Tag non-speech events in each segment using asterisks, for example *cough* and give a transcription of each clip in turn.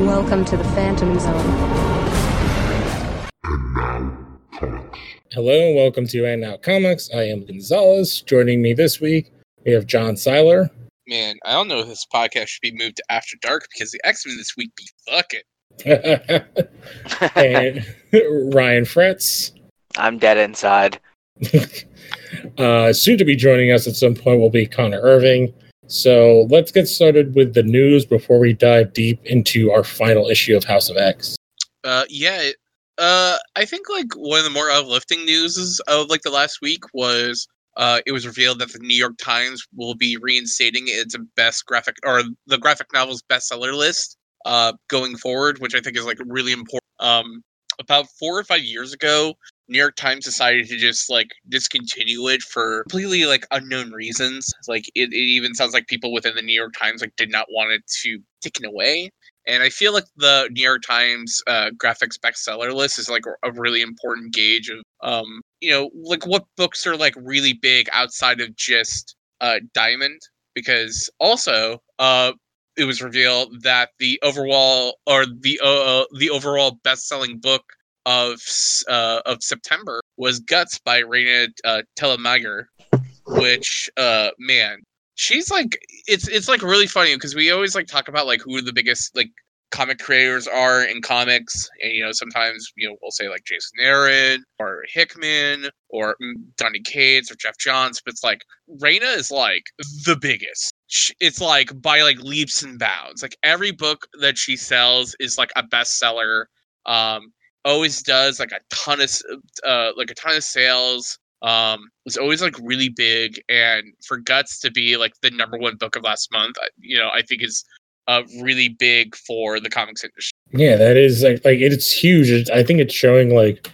Welcome to the Phantom Zone. Hello and welcome to And Now Comics. I am Gonzalez. Joining me this week, we have John Seiler. Man, I don't know if this podcast should be moved to After Dark because the X Men this week be fucking. *laughs* and *laughs* Ryan Fritz. I'm dead inside. *laughs* uh, soon to be joining us at some point will be Connor Irving. So let's get started with the news before we dive deep into our final issue of House of X. Uh, yeah, uh, I think like one of the more uplifting news of like the last week was uh, it was revealed that the New York Times will be reinstating its best graphic or the graphic novels bestseller list uh, going forward, which I think is like really important. Um, about four or five years ago, New York Times decided to just like discontinue it for completely like unknown reasons. Like it, it even sounds like people within the New York Times like did not want it to taken away. And I feel like the New York Times uh, graphics bestseller list is like a really important gauge of, um, you know, like what books are like really big outside of just uh, Diamond. Because also, uh, it was revealed that the overall or the uh, the overall best-selling book of uh, of September was Guts by Raina uh, Telgemeier, which uh, man, she's like it's it's like really funny because we always like talk about like who the biggest like comic creators are in comics. And you know sometimes you know we'll say like jason aaron or hickman or donny cates or geoff johns but it's like raina is like the biggest. It's like by like leaps and bounds. Like every book that she sells is like a bestseller. Um always does like a ton of uh like a ton of sales um was always like really big and for guts to be like the number one book of last month you know i think is uh really big for the comics industry. Yeah that is like like it's huge. It's, i think it's showing like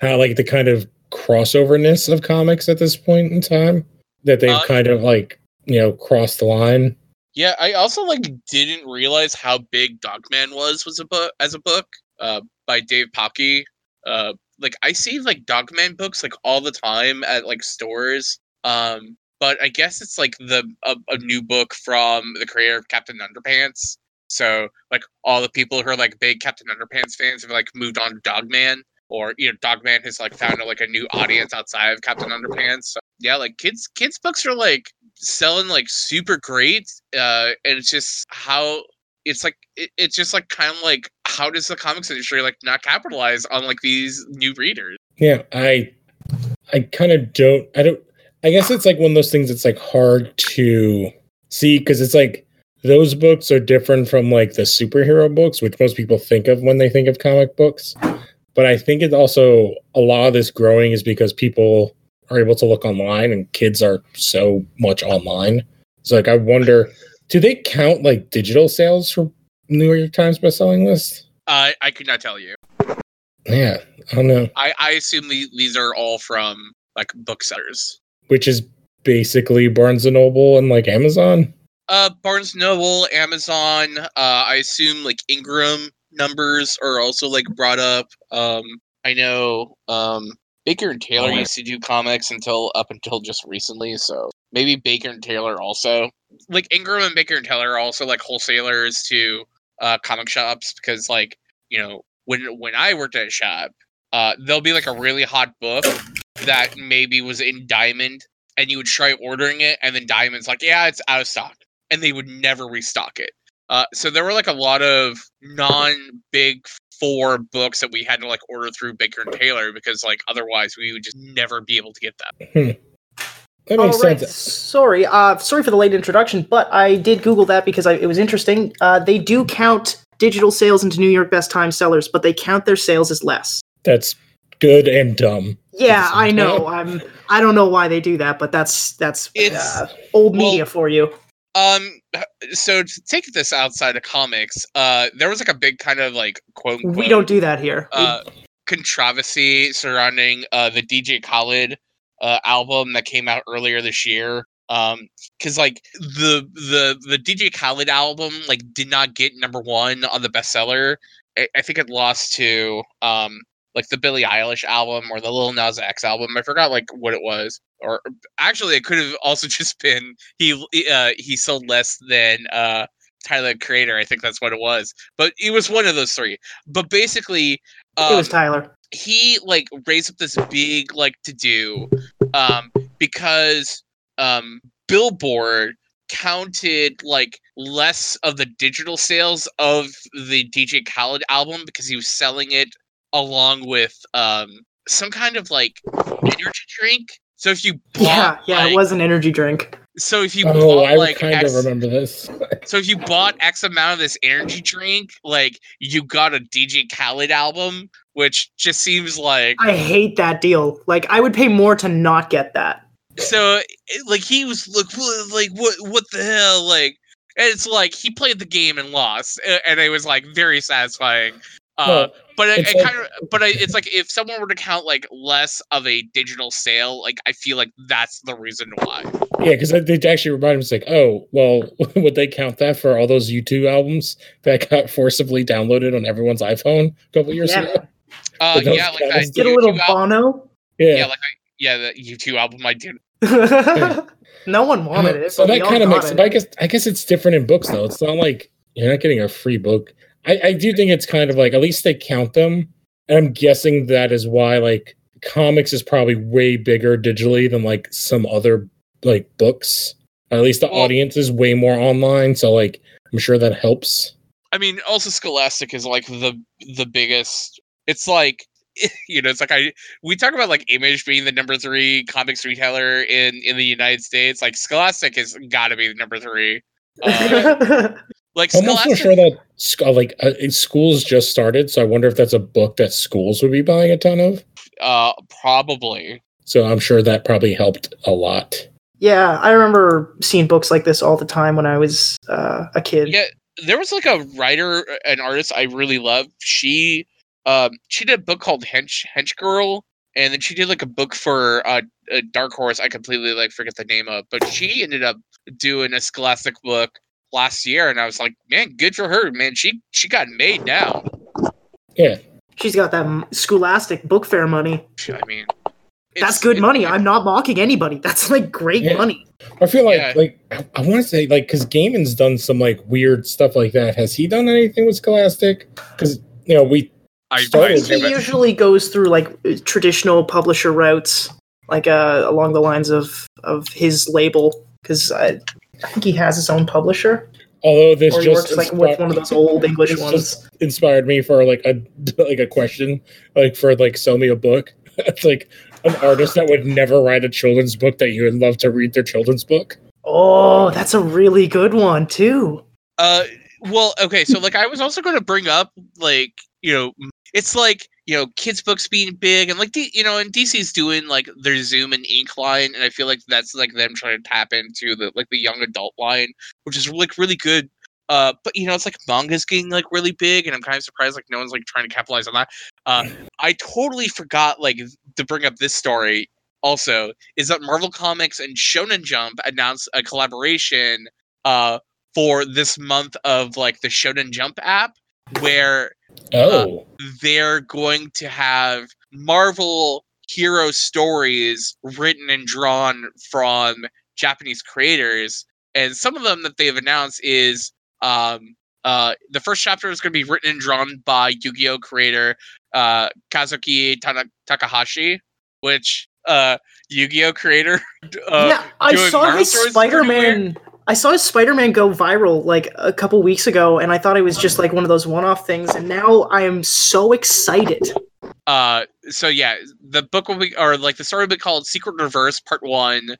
how like the kind of crossoverness of comics at this point in time that they've uh, kind of like you know crossed the line. Yeah i also like didn't realize how big dogman was was a book as a book uh by Dav Pilkey. uh like I see like Dogman books like all the time at like stores. Um, but I guess it's like the a, a, new book from the creator of Captain Underpants. So like all the people who are like big Captain Underpants fans have like moved on to Dogman, or you know Dogman has like found like a new audience outside of Captain Underpants. So, yeah, like kids kids books are like selling like super great, uh, and it's just how it's like it, it's just like kind of like how does the comics industry like not capitalize on like these new readers? Yeah i i kind of don't i don't i guess it's like one of those things that's like hard to see because it's like those books are different from like the superhero books which most people think of when they think of comic books. But i think it's also a lot of this growing is because people are able to look online and kids are so much online. So like i wonder do they count like digital sales for New York Times bestselling list? Uh, I could not tell you. Yeah, I don't know. I, I assume these are all from like booksellers, which is basically Barnes and Noble and like Amazon. Uh, Barnes Noble, Amazon. Uh, I assume like Ingram numbers are also like brought up. Um, I know um Baker and Taylor oh, used to do comics until up until just recently, so maybe Baker and Taylor also. Like Ingram and Baker and Taylor are also like wholesalers to uh, comic shops because like you know when when I worked at a shop, uh, there'll be like a really hot book that maybe was in Diamond, and you would try ordering it, and then Diamond's like, yeah, it's out of stock, and they would never restock it. Uh, so there were like a lot of non big four books that we had to like order through Baker and Taylor because like otherwise we would just never be able to get them. *laughs* That makes right. sense. Sorry, uh, sorry for the late introduction, but I did Google that because I, it was interesting. Uh, they do count digital sales into New York Best Time sellers, but they count their sales as less. That's good and dumb. Yeah, I *laughs* know. I'm. I don't know why they do that, but that's that's uh, old well, media for you. Um. So to take this outside of comics, uh, there was like a big kind of like quote. Unquote, we don't do that here. Uh, controversy surrounding uh the DJ Khaled uh, album that came out earlier this year. Um, because like the the the DJ Khaled album like did not get number one on the bestseller. I, I think it lost to um like the Billie Eilish album or the Lil Nas X album. I forgot like what it was. Or actually, it could have also *laughs* just been he uh he sold less than uh Tyler Creator. I think that's what it was, but it was one of those three. But basically, um, it was Tyler. he like raised up this big like to do um because um billboard counted like less of the digital sales of the dj khaled album because he was selling it along with um some kind of like energy drink so if you bought, Yeah, yeah, like, it was an energy drink. so if you Oh, bought I like kind X, of remember this. *laughs* so if you bought X amount of this energy drink, like you got a DJ Khaled album, which just seems like I hate that deal. Like, I would pay more to not get that. so like he was like what, like what what the hell like and it's like he played the game and lost and it was like very satisfying. Uh, Well, but it, it like- kind of but I, it's like if someone were to count like less of a digital sale, like I feel like that's the reason why. yeah, because they actually remind me, it's like, oh, well, *laughs* would they count that for all those U2 albums that got forcibly downloaded on everyone's iPhone a couple years Yeah. ago? Uh, But those yeah, like guys that Get a little U2 album, Bono. Yeah. yeah, like I, yeah, the U2 album I did. *laughs* no one wanted it. so that kind of makes. it. I guess I guess it's different in books though. It's not like you're not getting a free book. I, I do think it's kind of like at least they count them, and I'm guessing that is why like comics is probably way bigger digitally than like some other like books. At least the Well- audience is way more online, so like I'm sure that helps. I mean, also Scholastic is like the the biggest. It's like *laughs* you know, it's like I we talk about like Image being the number three comics retailer in in the United States. Like Scholastic has got to be the number three. Uh, *laughs* like I'm also Scholastic, sure that like uh, schools just started, so I wonder if that's a book that schools would be buying a ton of. uh, probably. So I'm sure that probably helped a lot. yeah, I remember seeing books like this all the time when I was uh, a kid. Yeah, there was like a writer, an artist I really loved. She um she did a book called Hench Hench Girl, and then she did like a book for uh, a Dark Horse. I completely like forget the name of, but she ended up doing a Scholastic book last year, and I was like, man, good for her, man. She she got made now. Yeah, She's got that Scholastic book fair money. I mean, That's good it- money. I'm not mocking anybody. *laughs* That's like great Yeah. money. I feel like Yeah. like I, I want to say like because Gaiman's done some like weird stuff like that. Has he done anything with Scholastic? Because you know we I, I started think he usually goes through like traditional publisher routes, like uh, along the lines of of his label, because I, I think he has his own publisher, although this or just works like with one of those old *laughs* English ones. just inspired me for like a *laughs* like a question like for like sell me a book. *laughs* it's like an artist that would never write a children's book that you would love to read their children's book. Oh, that's a really good one too. Uh, well, okay, so like I was also going to bring up like you know it's like you know kids books being big and like D, you know and DC's doing like their Zoom and Ink line and I feel like that's like them trying to tap into the like the young adult line which is like really good. Uh, but you know it's like manga's getting like really big and I'm kind of surprised like no one's like trying to capitalize on that. Uh, I totally forgot like to bring up this story also is that Marvel Comics and Shonen Jump announced a collaboration uh for this month of like the Shonen Jump app where Oh, they're going to have Marvel hero stories written and drawn from Japanese creators. And some of them that they've announced is um, uh, the first chapter is going to be written and drawn by Yu-Gi-Oh creator uh, Kazuki Tana- Takahashi, which uh, Yu-Gi-Oh creator. *laughs* Uh, yeah, I saw his pretty Spider-Man. I saw his Spider-Man go viral like a couple weeks ago, and I thought it was just like one of those one-off things. And now I am so excited. uh so yeah the book will be or like the story will be called secret reverse part one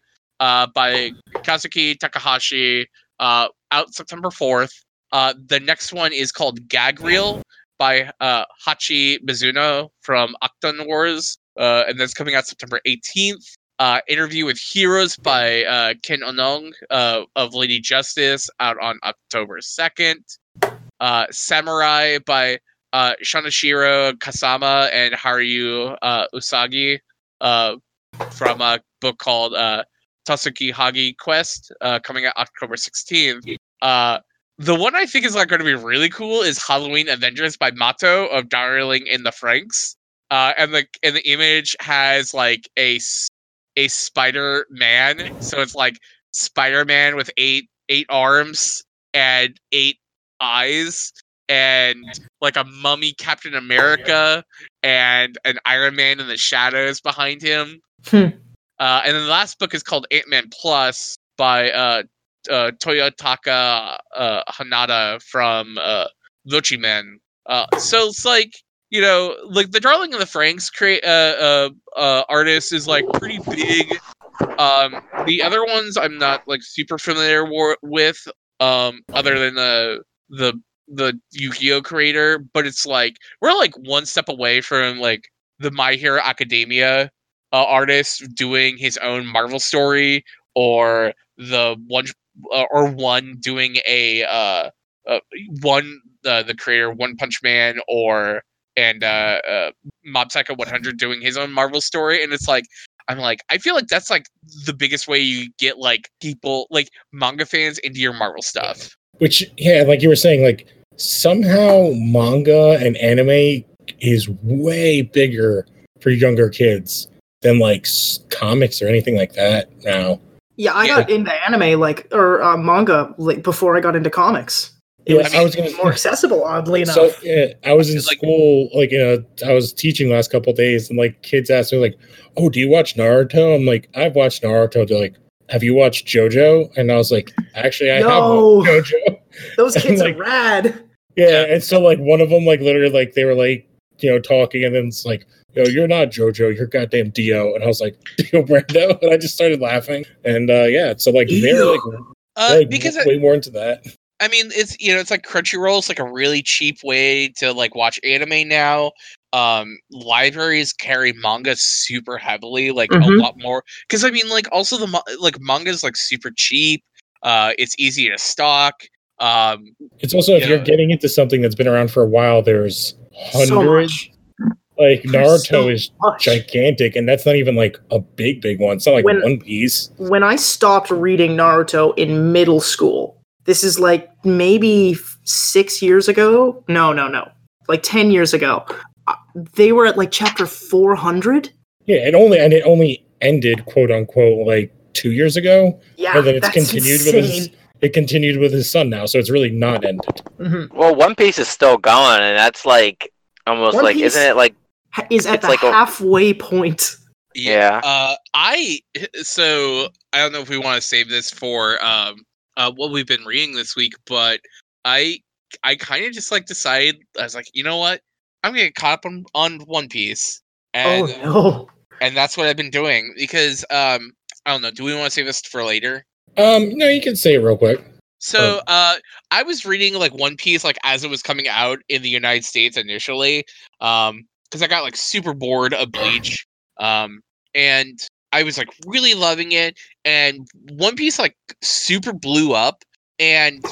uh by kazuki takahashi uh out september 4th uh the next one is called gag reel by uh hachi mizuno from octon wars uh and that's coming out september 18th uh interview with heroes by uh ken onong uh of lady justice out on october 2nd uh samurai by uh, Kasama and Haruyu uh, Usagi uh, from a book called uh, Tasuki Hagi Quest uh, coming out October 16th. Uh, the one I think is like going to be really cool is Halloween Avengers by Mato of Darling in the Franxx. Uh, and the and the image has like a a Spider Man, so it's like Spider Man with eight eight arms and eight eyes and like a mummy Captain America and an Iron Man in the shadows behind him. Hmm. Uh, and then the last book is called Ant Man Plus by uh, uh, Toyotaka uh, Hanada from uh. Uh, so it's like you know, like the Darling of the Franxx create uh, uh, uh, artist is like pretty big. Um, the other ones I'm not like super familiar war- with, um, other than the the the Yu-Gi-Oh creator, but it's like we're like one step away from like the My Hero Academia uh, artist doing his own Marvel story, or the one uh, or one doing a uh, uh one uh, the creator One Punch Man or and uh, uh Mob Psycho 100 doing his own Marvel story, and it's like I'm like I feel like that's like the biggest way you get like people like manga fans into your Marvel stuff. Which yeah, like you were saying, like somehow manga and anime is way bigger for younger kids than like s- comics or anything like that now. Yeah, I Yeah. got into anime like or uh, manga like before I got into comics. It was, I was gonna more accessible, oddly enough. So yeah, I was in It's like- school, like you know, I was teaching last couple days, and like kids asked me, like, "Oh, do you watch Naruto?" I'm like, "I've watched Naruto." They're like, "Have you watched JoJo?" And I was like, "Actually, I have No. watched JoJo." *laughs* Those *laughs* kids like- are rad. Yeah, Yeah. and so like one of them, like literally, like they were like, you know, talking, and then it's like, "Yo, you're not JoJo, you're goddamn Dio," and I was like, *laughs* "Dio Brando," and I just started laughing, and uh yeah, so like they're like, Uh, they're, like because way more into that. I mean, it's you know, it's like Crunchyroll is like a really cheap way to like watch anime now. Um, libraries carry manga super heavily, like a Mhm. lot more. Because I mean, like also the ma- like manga is like super cheap. Uh, it's easy to stock. Um, It's also if Yeah. you're getting into something that's been around for a while, there's hundreds. So. Like Naruto so is much. gigantic, and that's not even like a big, big one. It's not like When- One Piece. when I stopped reading Naruto in middle school, this is like maybe six years ago. No, no, no, like ten years ago. uh, They were at like chapter four hundred. Yeah, it only and it only ended quote unquote like two years ago. Yeah, and then it's that's continued with his. It continued with his son now, so it's really not ended. Mhm. Well, One Piece is still going, and that's like almost One like, Piece- isn't it like? Is at the like a- halfway point. Yeah. Uh, I so I don't know if we want to save this for um uh what we've been reading this week, but I I kind of just like decided I was like, you know what, I'm gonna get caught up on, on One Piece, and oh no! and that's what I've been doing because um I don't know. Do we want to save this for later? Um, no, you can say it real quick. So uh I was reading like One Piece like as it was coming out in the United States initially. Um because I got like super bored of Bleach. Um and I was like really loving it and One Piece like super blew up and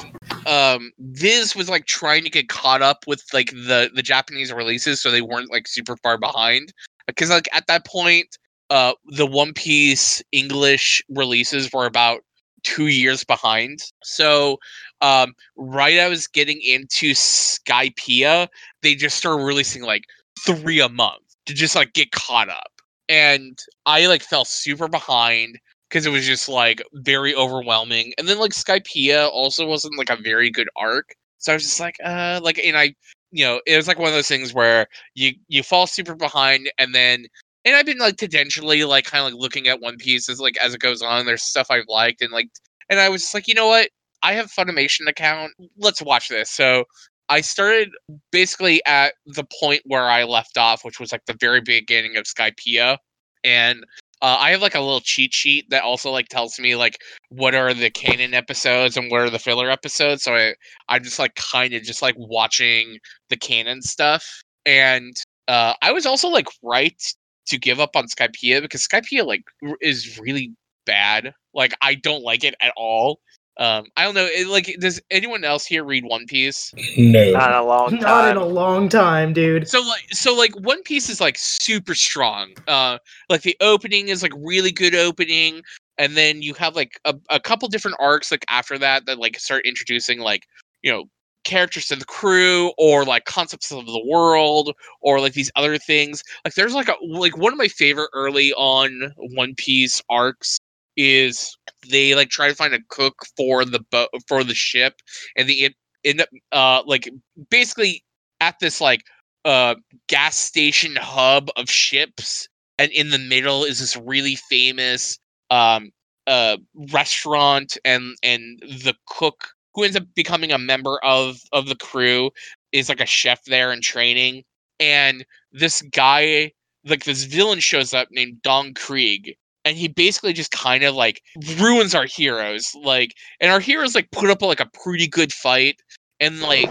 um Viz was like trying to get caught up with like the the Japanese releases so they weren't like super far behind because like at that point uh the One Piece English releases were about 2 years behind. So um right I was getting into Skypiea, they just started releasing like 3 a month to just like get caught up. And I like fell super behind because it was just like very overwhelming. And then like Skypiea also wasn't like a very good arc. So I was just like, uh like and I you know, it was like one of those things where you you fall super behind and then and I've been like tangentially like kind of like looking at One Piece as like as it goes on. There's stuff I've liked and like and I was just like, you know what? I have Funimation account. Let's watch this. So I started basically at the point where I left off, which was like the very beginning of Skypiea, and uh, I have like a little cheat sheet that also like tells me like what are the canon episodes and what are the filler episodes. So I I'm just like kind of just like watching the canon stuff, and uh, I was also like right to give up on Skypiea because Skypiea like is really bad. Like I don't like it at all. Um, I don't know. It, like, does anyone else here read One Piece? No. Not in a long Not time. in a long time, dude. So like, so like, One Piece is like super strong. Uh, like the opening is like really good opening, and then you have like a, a couple different arcs like after that that like start introducing like you know characters to the crew or like concepts of the world or like these other things like there's like a like one of my favorite early on one piece arcs is they like try to find a cook for the boat for the ship, and they end- up uh like basically at this like uh gas station hub of ships, and in the middle is this really famous um uh restaurant, and and the cook who ends up becoming a member of of the crew is like a chef there in training, and this guy like this villain shows up named Don Krieg and he basically just kind of like ruins our heroes like and our heroes like put up like a pretty good fight and like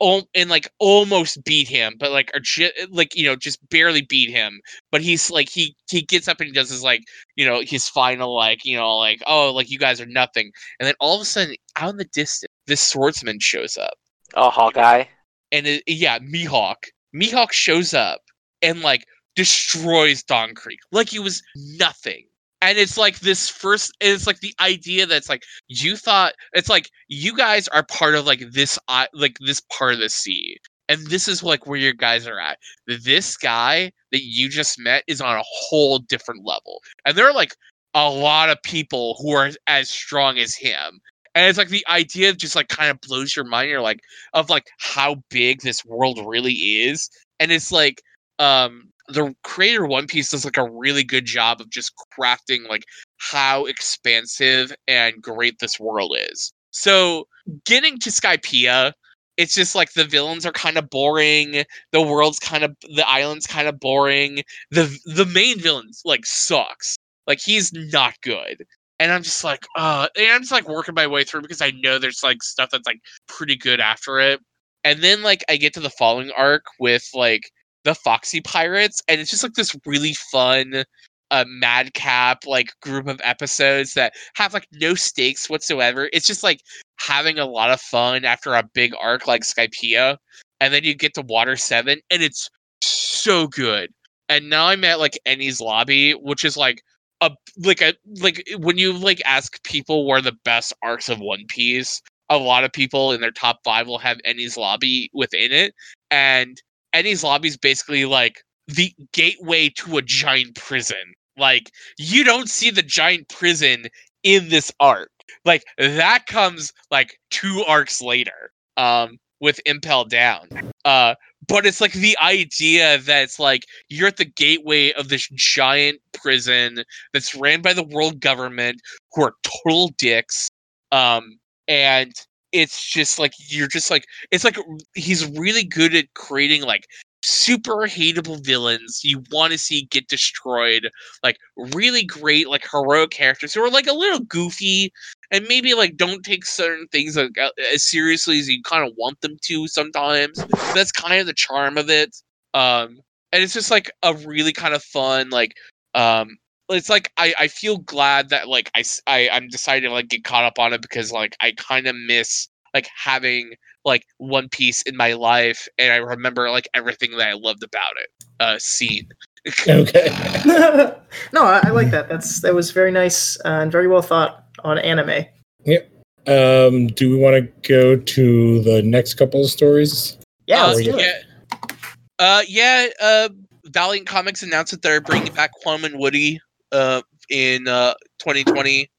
al- and like almost beat him but like are ju- like you know just barely beat him but he's like he he gets up and he does his like you know his final like you know like oh like you guys are nothing and then all of a sudden out in the distance this swordsman shows up Oh, Hawkeye. and it, yeah, Mihawk. Mihawk shows up and like destroys Don Krieg like he was nothing. And it's like this first, it's like the idea that's like you thought it's like you guys are part of like this, i- like this part of the sea, and this is like where your guys are at. This guy that you just met is on a whole different level, and there are like a lot of people who are as strong as him. And it's like the idea just like kind of blows your mind. You're like, of like how big this world really is and it's like um the creator one piece does like a really good job of just crafting like how expansive and great this world is. So getting to skypiea it's just like the villains are kind of boring the world's kind of the island's kind of boring the the main villain like sucks. Like he's not good. And i'm just like uh and i'm just like working my way through because i know there's like stuff that's like pretty good after it. And then like I get to the following arc with like the Foxy Pirates, and it's just like this really fun uh madcap like group of episodes that have like no stakes whatsoever. It's just like having a lot of fun after a big arc like Skypiea. And then you get to Water 7 and it's so good. And now I'm at like Enies lobby, which is like a like a like when you like ask people where the best arcs of One Piece, a lot of people in their top five will have Enies lobby within it. And Enies lobby is basically like the gateway to a giant prison. Like you don't see the giant prison in this arc. Like that comes like two arcs later. Um with Impel Down. Uh but it's like the idea that it's like you're at the gateway of this giant prison that's ran by the world government who are total dicks. Um and it's just like you're just like it's like he's really good at creating like super hateable villains you want to see get destroyed like really great like heroic characters who are like a little goofy and maybe like don't take certain things like, as seriously as you kind of want them to sometimes that's kind of the charm of it um and it's just like a really kind of fun like um it's like I, I feel glad that like I, s- I i'm deciding to like get caught up on it because like i kind of miss like having like one piece in my life and i remember like everything that i loved about it uh scene *laughs* Okay. *laughs* no, I, I like that. That's that was very nice uh, and very well thought on anime. Yep um, do we want to go to the next couple of stories? Yeah, uh, let's do yeah it. uh yeah uh valiant comics announced that they're bringing back Quantum and woody uh in uh 2020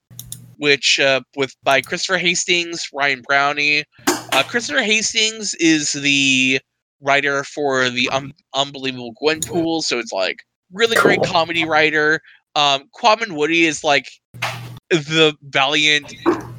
which uh with by christopher hastings ryan brownie. Uh christopher hastings is the writer for the un- unbelievable gwenpool so it's like really great comedy writer. Um Quantum and woody is like the valiant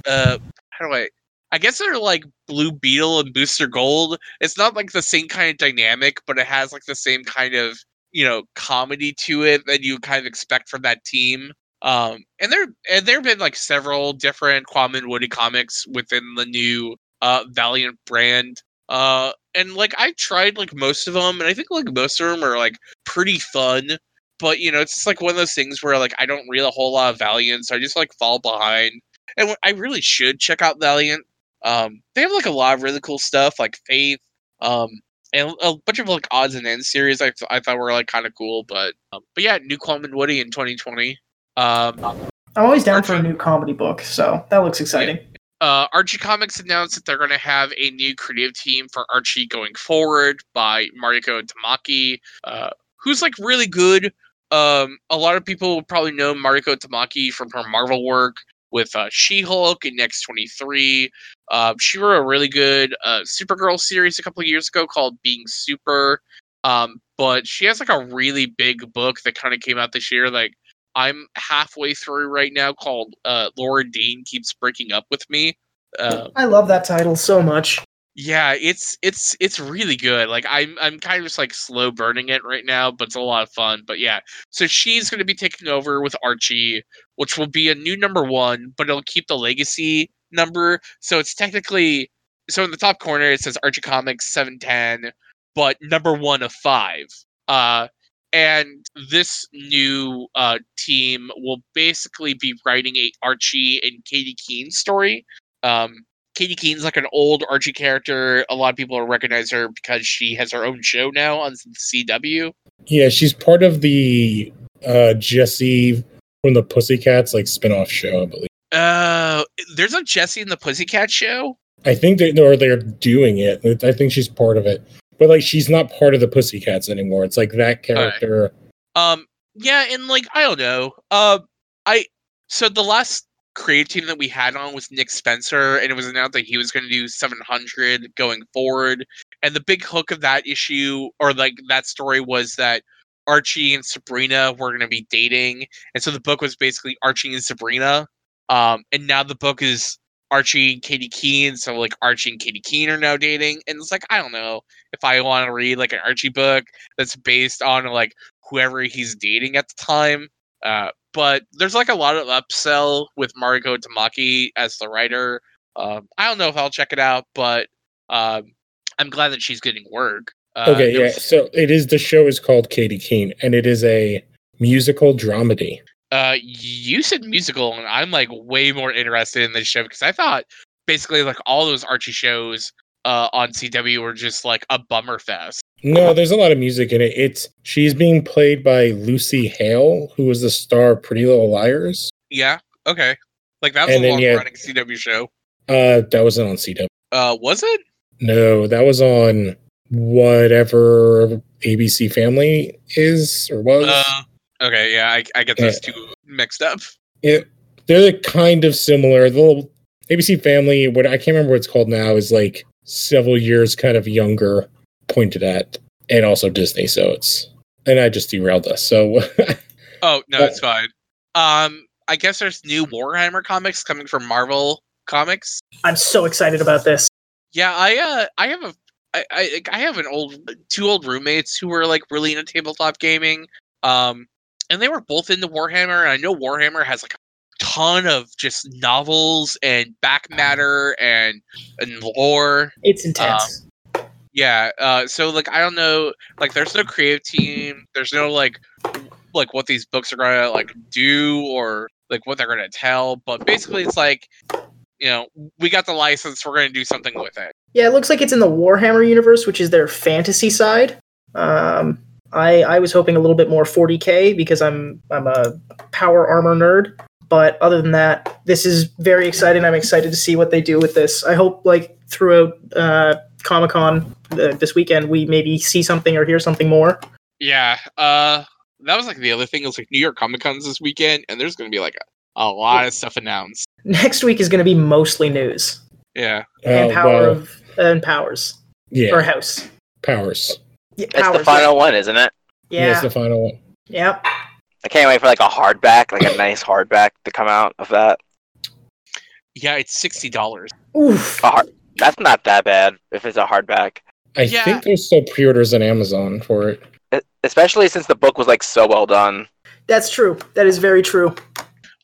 uh how do i i guess they're like blue beetle and booster gold. It's not like the same kind of dynamic but it has like the same kind of you know comedy to it that you kind of expect from that team. Um and there and there have been like several different Quantum and Woody comics within the new uh Valiant brand. Uh and like I tried like most of them and I think like most of them are like pretty fun. But you know it's just like one of those things where like I don't read a whole lot of Valiant so I just like fall behind. And I really should check out Valiant. Um they have like a lot of really cool stuff like Faith. Um and a bunch of like odds and ends series I, th- I thought were like kind of cool but um, but yeah new and Woody in 2020 um I'm always down for a new comedy book, so that looks exciting. uh, Archie Comics announced that they're going to have a new creative team for Archie going forward by Mariko Tamaki, uh, who's like really good. um, a lot of people probably know Mariko Tamaki from her Marvel work with uh, She-Hulk and X23. Uh, she wrote a really good uh, Supergirl series a couple of years ago called Being Super. Um, but she has like a really big book that kind of came out this year. Like I'm halfway through right now, called uh, Laura Dean keeps breaking up with me. Uh, I love that title so much. yeah, it's it's it's really good. Like I'm I'm kind of just like slow burning it right now, but it's a lot of fun. But yeah, so she's going to be taking over with Archie, which will be a new number one, but it'll keep the legacy number. So it's technically so in the top corner it says Archie Comics seven ten, but number one of five. Uh, and this new uh, team will basically be writing a Archie and Katy Keene story. Um, Katy Keene's like an old Archie character. A lot of people recognize her because she has her own show now on CW. Yeah, she's part of the uh Jesse from the Pussycats like spin-off show, I believe. Uh, there's a Jesse and the Pussycat show. I think they or they're doing it. I think she's part of it. But like she's not part of the Pussycats anymore. It's like that character. Um, yeah, and like I don't know. Uh, I so the last creative team that we had on was Nick Spencer, and it was announced that he was going to do 700 going forward. And the big hook of that issue or like that story was that Archie and Sabrina were going to be dating, and so the book was basically Archie and Sabrina. Um, and now the book is Archie and Katy Keene, so like Archie and Katy Keene are now dating, and it's like I don't know if I want to read like an Archie book that's based on like whoever he's dating at the time. Uh, but there's like a lot of upsell with Mariko Tamaki as the writer. Um, I don't know if I'll check it out, but um, I'm glad that she's getting work. Uh, okay, yeah. was- So it is the show is called Katy Keene, and it is a musical dramedy. Uh, you said musical, and I'm like way more interested in this show because I thought basically like all those Archie shows uh, on CW were just like a bummer fest. No, there's a lot of music in it. It's she's being played by Lucy Hale, who was the star of Pretty Little Liars. Yeah, okay. Like that was And a long yeah. running CW show. Uh, that wasn't on CW. Uh, was it? No, that was on whatever ABC Family is or was. Uh, okay, yeah, I, I get those two mixed up. Yeah, they're kind of similar. The little ABC Family, what I can't remember what it's called now, is like several years kind of younger, pointed at, and also Disney. So it's and I just derailed us. So *laughs* Oh no, Uh, it's fine. Um, I guess there's new Warhammer comics coming from Marvel Comics. I'm so excited about this. Yeah, I uh, I have a, I, I, I have an old, two old roommates who were like really into tabletop gaming. Um, and they were both into Warhammer. And I know Warhammer has like a ton of just novels and back matter and and lore. It's intense. Yeah. Uh, so like I don't know, like there's no creative team. There's no like like what these books are gonna like do or like what they're gonna tell. But basically, it's like you know we got the license. We're gonna do something with it. yeah, it looks like it's in the Warhammer universe, which is their fantasy side. Um, I I was hoping a little bit more 40k because I'm I'm a power armor nerd. But other than that, this is very exciting. I'm excited to see what they do with this. I hope like throughout uh, Comic Con uh, this weekend we maybe see something or hear something more. Yeah. Uh, that was like the other thing. It was like New York Comic Con's this weekend, and there's gonna be like a, a lot of stuff announced. Next week is going to be mostly news Yeah. and uh, power well, of and powers yeah, or house. powers. Yeah, It's the final one, isn't it? Yeah, Yeah, it's the final one. Yep. I can't wait for like a hardback, like a nice hardback to come out of that. Yeah, it's sixty dollars. Oof. Hard- that's not that bad if it's a hardback, I Yeah. think there's still pre-orders on Amazon for it. E- especially since the book was like so well done. That's true. That is very true.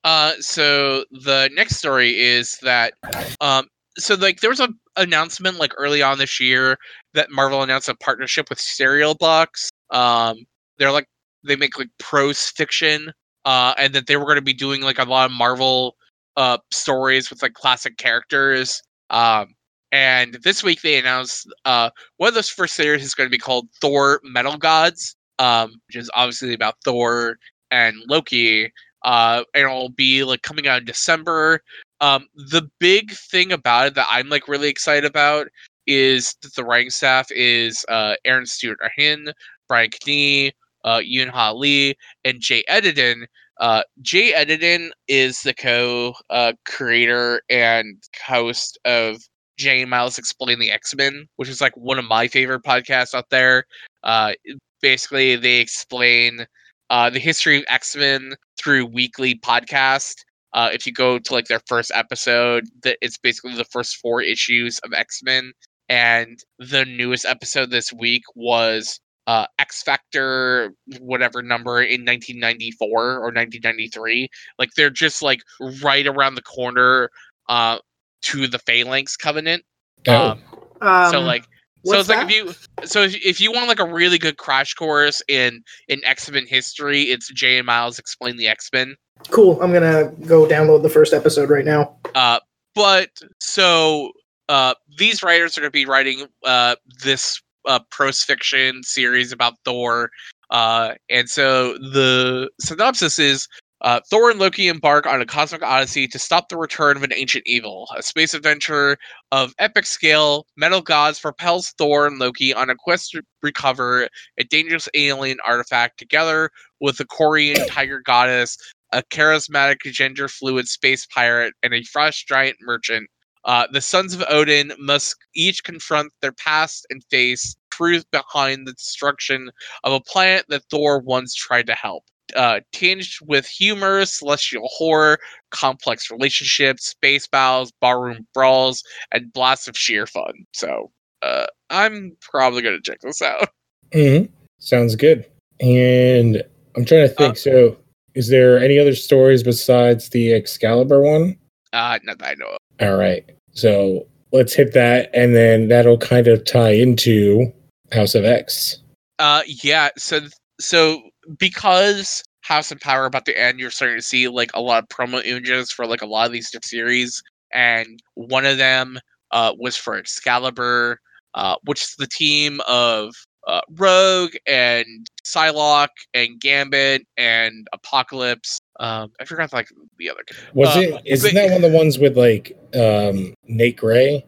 Uh, so the next story is that, um, so like there was a announcement like early on this year that Marvel announced a partnership with Serial Box. Um, they're like they make like prose fiction, uh, and that they were going to be doing like a lot of Marvel uh stories with like classic characters. Um, and this week they announced uh one of those first series is going to be called Thor Metal Gods, um, which is obviously about Thor and Loki uh, and it'll be like coming out in December. Um, the big thing about it that I'm like really excited about is that the writing staff is uh, Aaron Stewart Ahn, Brian Knee, uh, Yoon Ha Lee, and Jay Edidin. Uh, Jay Edidin is the co-creator and host of Jay Miles Explain the X Men, which is like one of my favorite podcasts out there. Uh, basically, they explain uh, the history of X Men through weekly podcast. Uh, if you go to like their first episode, that it's basically the first four issues of X Men, and the newest episode this week was uh, X Factor, whatever number in 1994 or 1993. Like they're just like right around the corner uh, to the Phalanx Covenant. Oh. Um, Um, so like, so what's it's like if you, so if, if you want like a really good crash course in in X Men history, it's Jay and Miles explain the X Men. Cool. I'm gonna go download the first episode right now. Uh, but so uh, these writers are to be writing uh, this uh, prose fiction series about Thor. Uh, and so the synopsis is uh, Thor and Loki embark on a cosmic odyssey to stop the return of an ancient evil. A space adventure of epic scale, metal gods propels Thor and Loki on a quest to recover a dangerous alien artifact together with the Korean tiger goddess, a charismatic gender fluid space pirate, and a frost giant merchant. Uh, the sons of Odin must each confront their past and face truth behind the destruction of a planet that Thor once tried to help. Uh, tinged with humor, celestial horror, complex relationships, space battles, barroom brawls, and blasts of sheer fun. So, uh, I'm probably gonna check this out. hmm Sounds good. And I'm trying to think. so, is there any other stories besides the Excalibur one? Uh, not that I know of. All right. So let's hit that, and then that'll kind of tie into House of X. Uh, yeah. So, so because House and Power about to end, you're starting to see like a lot of promo images for like a lot of these different series, and one of them uh was for Excalibur, uh, which is the team of uh, Rogue and Psylocke and Gambit and Apocalypse. Um, I forgot like the other. Was Uh, it? Isn't but- that one of the ones with like um Nate Gray?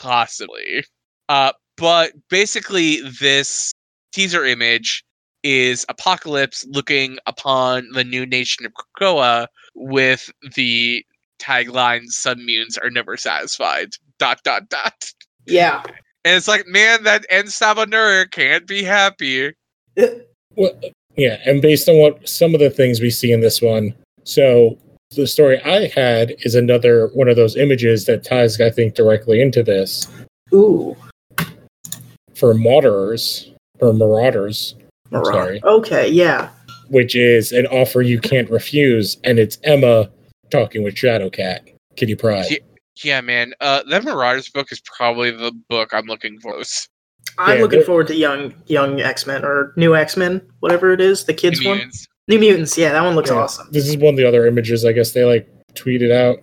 possibly. Uh, but basically, this teaser image is Apocalypse looking upon the new nation of Krakoa with the tagline "Sun mutants are never satisfied." Dot dot dot. Yeah. And it's like, man, that En Sabah Nur can't be happy. Well, yeah, and based on what some of the things we see in this one, so the story I had is another one of those images that ties, I think, directly into this Ooh. for Marauders or Marauders, Marauder. Sorry. Okay. Yeah. which is an offer you can't refuse, and it's Emma talking with Shadowcat, Kitty Pryde. Yeah. Yeah, man. Uh, that Marauders book is probably the book I'm looking for. most. *laughs* I'm Yeah, looking forward to young young X Men or new X Men, whatever it is, the kids one. Mutants. New Mutants. Yeah, that one looks Yeah. awesome. This is one of the other images I guess they like tweeted out.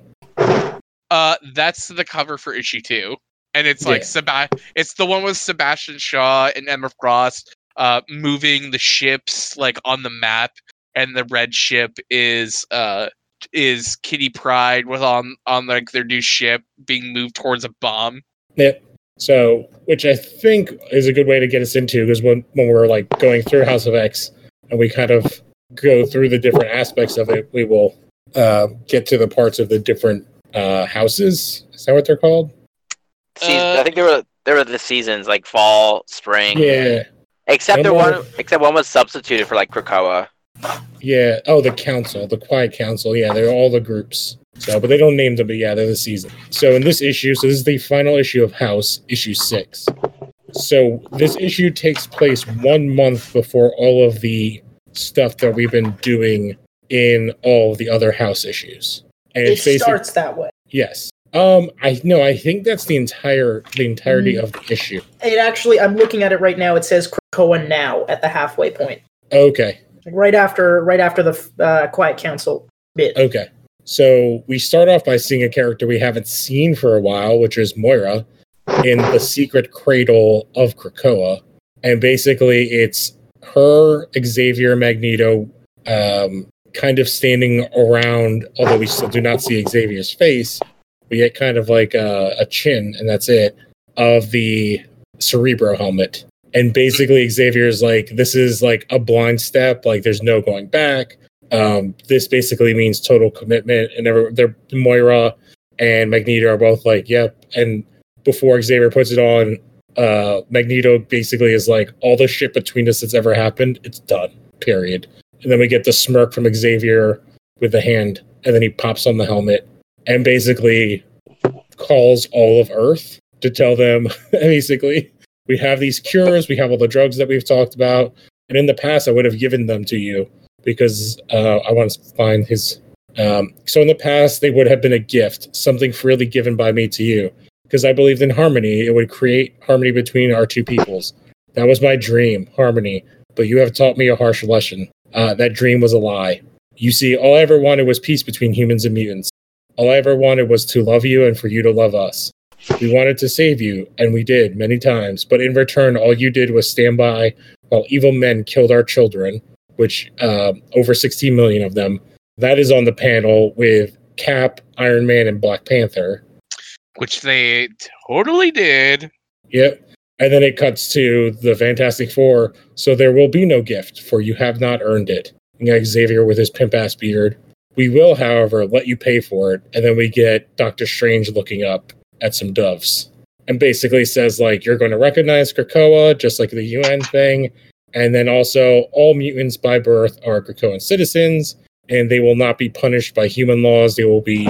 Uh, that's the cover for issue two, and it's like Yeah. Seba- It's the one with Sebastian Shaw and Emma Frost, uh, moving the ships like on the map, and the red ship is uh is Kitty Pryde with on on like their new ship being moved towards a bomb. Yep. So, which I think is a good way to get us into because when when we're like going through House of X and we kind of go through the different aspects of it, we will uh, get to the parts of the different uh, houses. Is that what they're called? Uh, I think there were there were the seasons like fall, spring. Yeah, Except there Remember- one except one was substituted for like Krakoa. yeah. Oh, the council, the Quiet Council. Yeah, they're all the groups. So, but they don't name them, but yeah, they're the season. So in this issue, so this is the final issue of House, issue six. So this issue takes place one month before all of the stuff that we've been doing in all the other House issues. And It starts that way. yes. Um, I no, I think that's the entire the entirety of the issue. It actually, I'm looking at it right now. It says Krakoa now at the halfway point, Okay, like right after right after the uh, Quiet Council bit. okay. So we start off by seeing a character we haven't seen for a while, which is Moira, in the secret cradle of Krakoa. And basically it's her, Xavier, Magneto, um, kind of standing around, although we still do not see Xavier's face. We get kind of like a, a chin, and that's it, of the Cerebro helmet. And basically, Xavier is like, this is like a blind step. Like, there's no going back. Um, this basically means total commitment. And they're Moira and Magneto are both like, yep. And before Xavier puts it on, uh, Magneto basically is like, all the shit between us that's ever happened, it's done. Period. And then we get the smirk from Xavier with the hand, and then he pops on the helmet and basically calls all of Earth to tell them *laughs* basically, we have these cures, we have all the drugs that we've talked about, and in the past I would have given them to you because uh, I want to find his. Um, so in the past they would have been a gift, something freely given by me to you, because I believed in harmony. It would create harmony between our two peoples. That was my dream, harmony. But you have taught me a harsh lesson. Uh, that dream was a lie. You see, all I ever wanted was peace between humans and mutants. All I ever wanted was to love you and for you to love us. We wanted to save you, and we did many times, but in return, all you did was stand by while evil men killed our children, which uh, over 16 million of them. That is on the panel with Cap, Iron Man, and Black Panther. Which they totally did. Yep. And then it cuts to the Fantastic Four. So there will be no gift, for you have not earned it. You got Xavier with his pimp ass beard. We will, however, let you pay for it. And then we get Doctor Strange looking up at some doves and basically says, like, you're going to recognize Krakoa, just like the UN thing. And then also, all mutants by birth are Krakoan citizens, and they will not be punished by human laws. They will be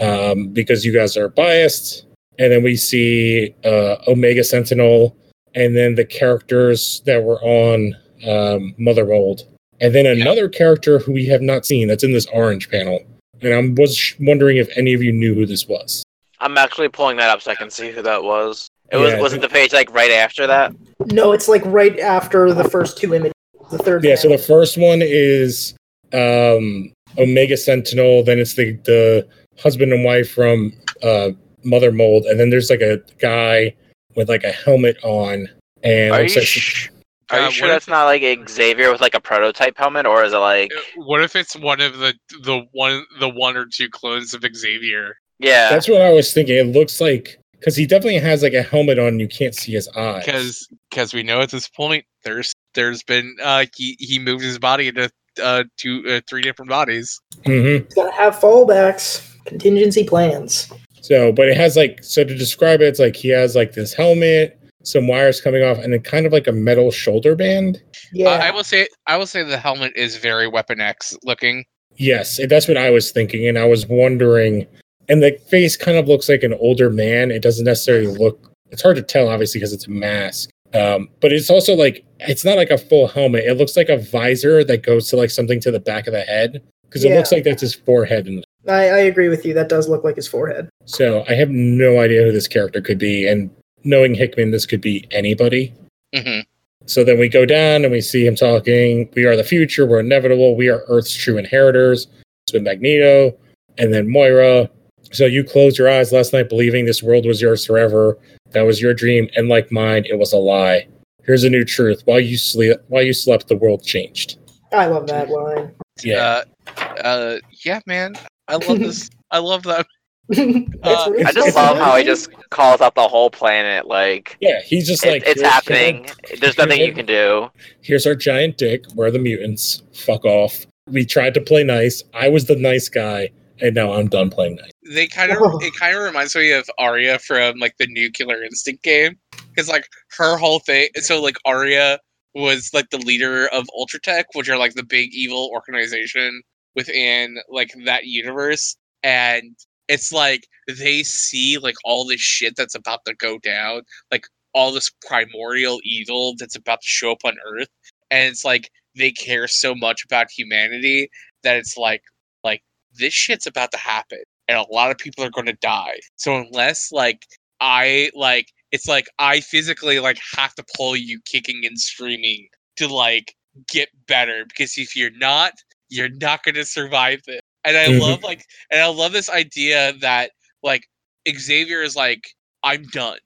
um, because you guys are biased. And then we see uh, Omega Sentinel, and then the characters that were on um, Mother Mold, and then another character who we have not seen that's in this orange panel. And I was wondering if any of you knew who this was. I'm actually pulling that up so I can see who that was. It was Yeah, wasn't the page like right after that. No, it's like right after the first two images. The third. Yeah, so the first one is um, Omega Sentinel. Then it's the the husband and wife from uh, Mother Mold, and then there's like a guy with like a helmet on, and Are you like- sh- are Uh, you sure that's not like Xavier with like a prototype helmet, or is it like What if it's one of the the one the one or two clones of Xavier? yeah? that's what I was thinking. It looks like because he definitely has like a helmet on, you can't see his eyes. Because because we know at this point there's there's been uh he he moved his body into uh two uh, three different bodies. Mm-hmm. He's gotta have fallbacks, contingency plans. So, but it has like so to describe it, it's like he has like this helmet, some wires coming off, and then kind of like a metal shoulder band. Yeah. Uh, I will say I will say the helmet is very Weapon X looking. Yes, that's what I was thinking, and I was wondering. And the face kind of looks like an older man. It doesn't necessarily look. It's hard to tell, obviously, because it's a mask. Um, but it's also like it's not like a full helmet. It looks like a visor that goes to like something to the back of the head because it looks like that's his forehead. And I, I agree with you. That does look like his forehead. so I have no idea who this character could be. And knowing Hickman, this could be anybody. hmm So then we go down and we see him talking. We are the future. We're inevitable. We are Earth's true inheritors. It's with Magneto and then Moira. So you closed your eyes last night believing this world was yours forever. That was your dream. And like mine, it was a lie. Here's a new truth. While you sleep, while you slept, the world changed. I love that line. Yeah. Uh, uh, yeah, man. I love this. *laughs* I love that. Uh, it's I just so love how he just calls out the whole planet. Like yeah. He's just it- like, it's "Here's- happening. There's nothing you can do. Here's our giant dick. We're the mutants. Fuck off. We tried to play nice. I was the nice guy. And now I'm done playing nice. They kind of *laughs* it kind of reminds me of ARIA from like the Nuclear Instinct game because like her whole thing. So like ARIA was like the leader of Ultratech, which are like the big evil organization within like that universe, and it's like they see like all this shit that's about to go down, like all this primordial evil that's about to show up on Earth, and it's like they care so much about humanity that it's like like this shit's about to happen and a lot of people are going to die. So unless like i like it's like i physically like have to pull you kicking and screaming to like get better because if you're not you're not going to survive this and i Mhm. love like and i love this idea that like xavier is like i'm done.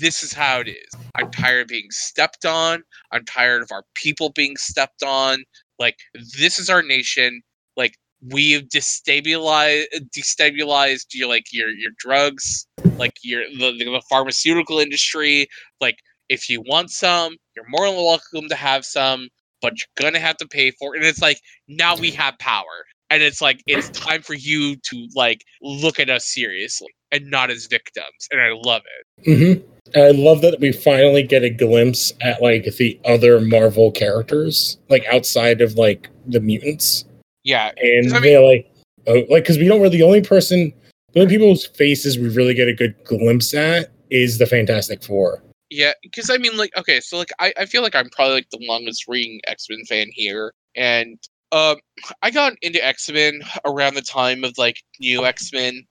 This is how it is. I'm tired of being stepped on. I'm tired of our people being stepped on. Like this is our nation. Like we've destabilized destabilized your like your your drugs like your the, the pharmaceutical industry like if you want some, you're more than welcome to have some, but you're gonna have to pay for it. And it's like now we have power, and it's like it's time for you to like look at us seriously and not as victims. And I love it. hmm I love that we finally get a glimpse at like the other Marvel characters, like outside of like the mutants, Yeah, and I they're like, oh, like because we don't really the only person, the only people's faces we really get a good glimpse at is the Fantastic Four. Yeah, because I mean, like, okay, so like, I, I feel like I'm probably like the longest reading X Men fan here, and um, *sighs* I got into X Men around the time of like New X Men,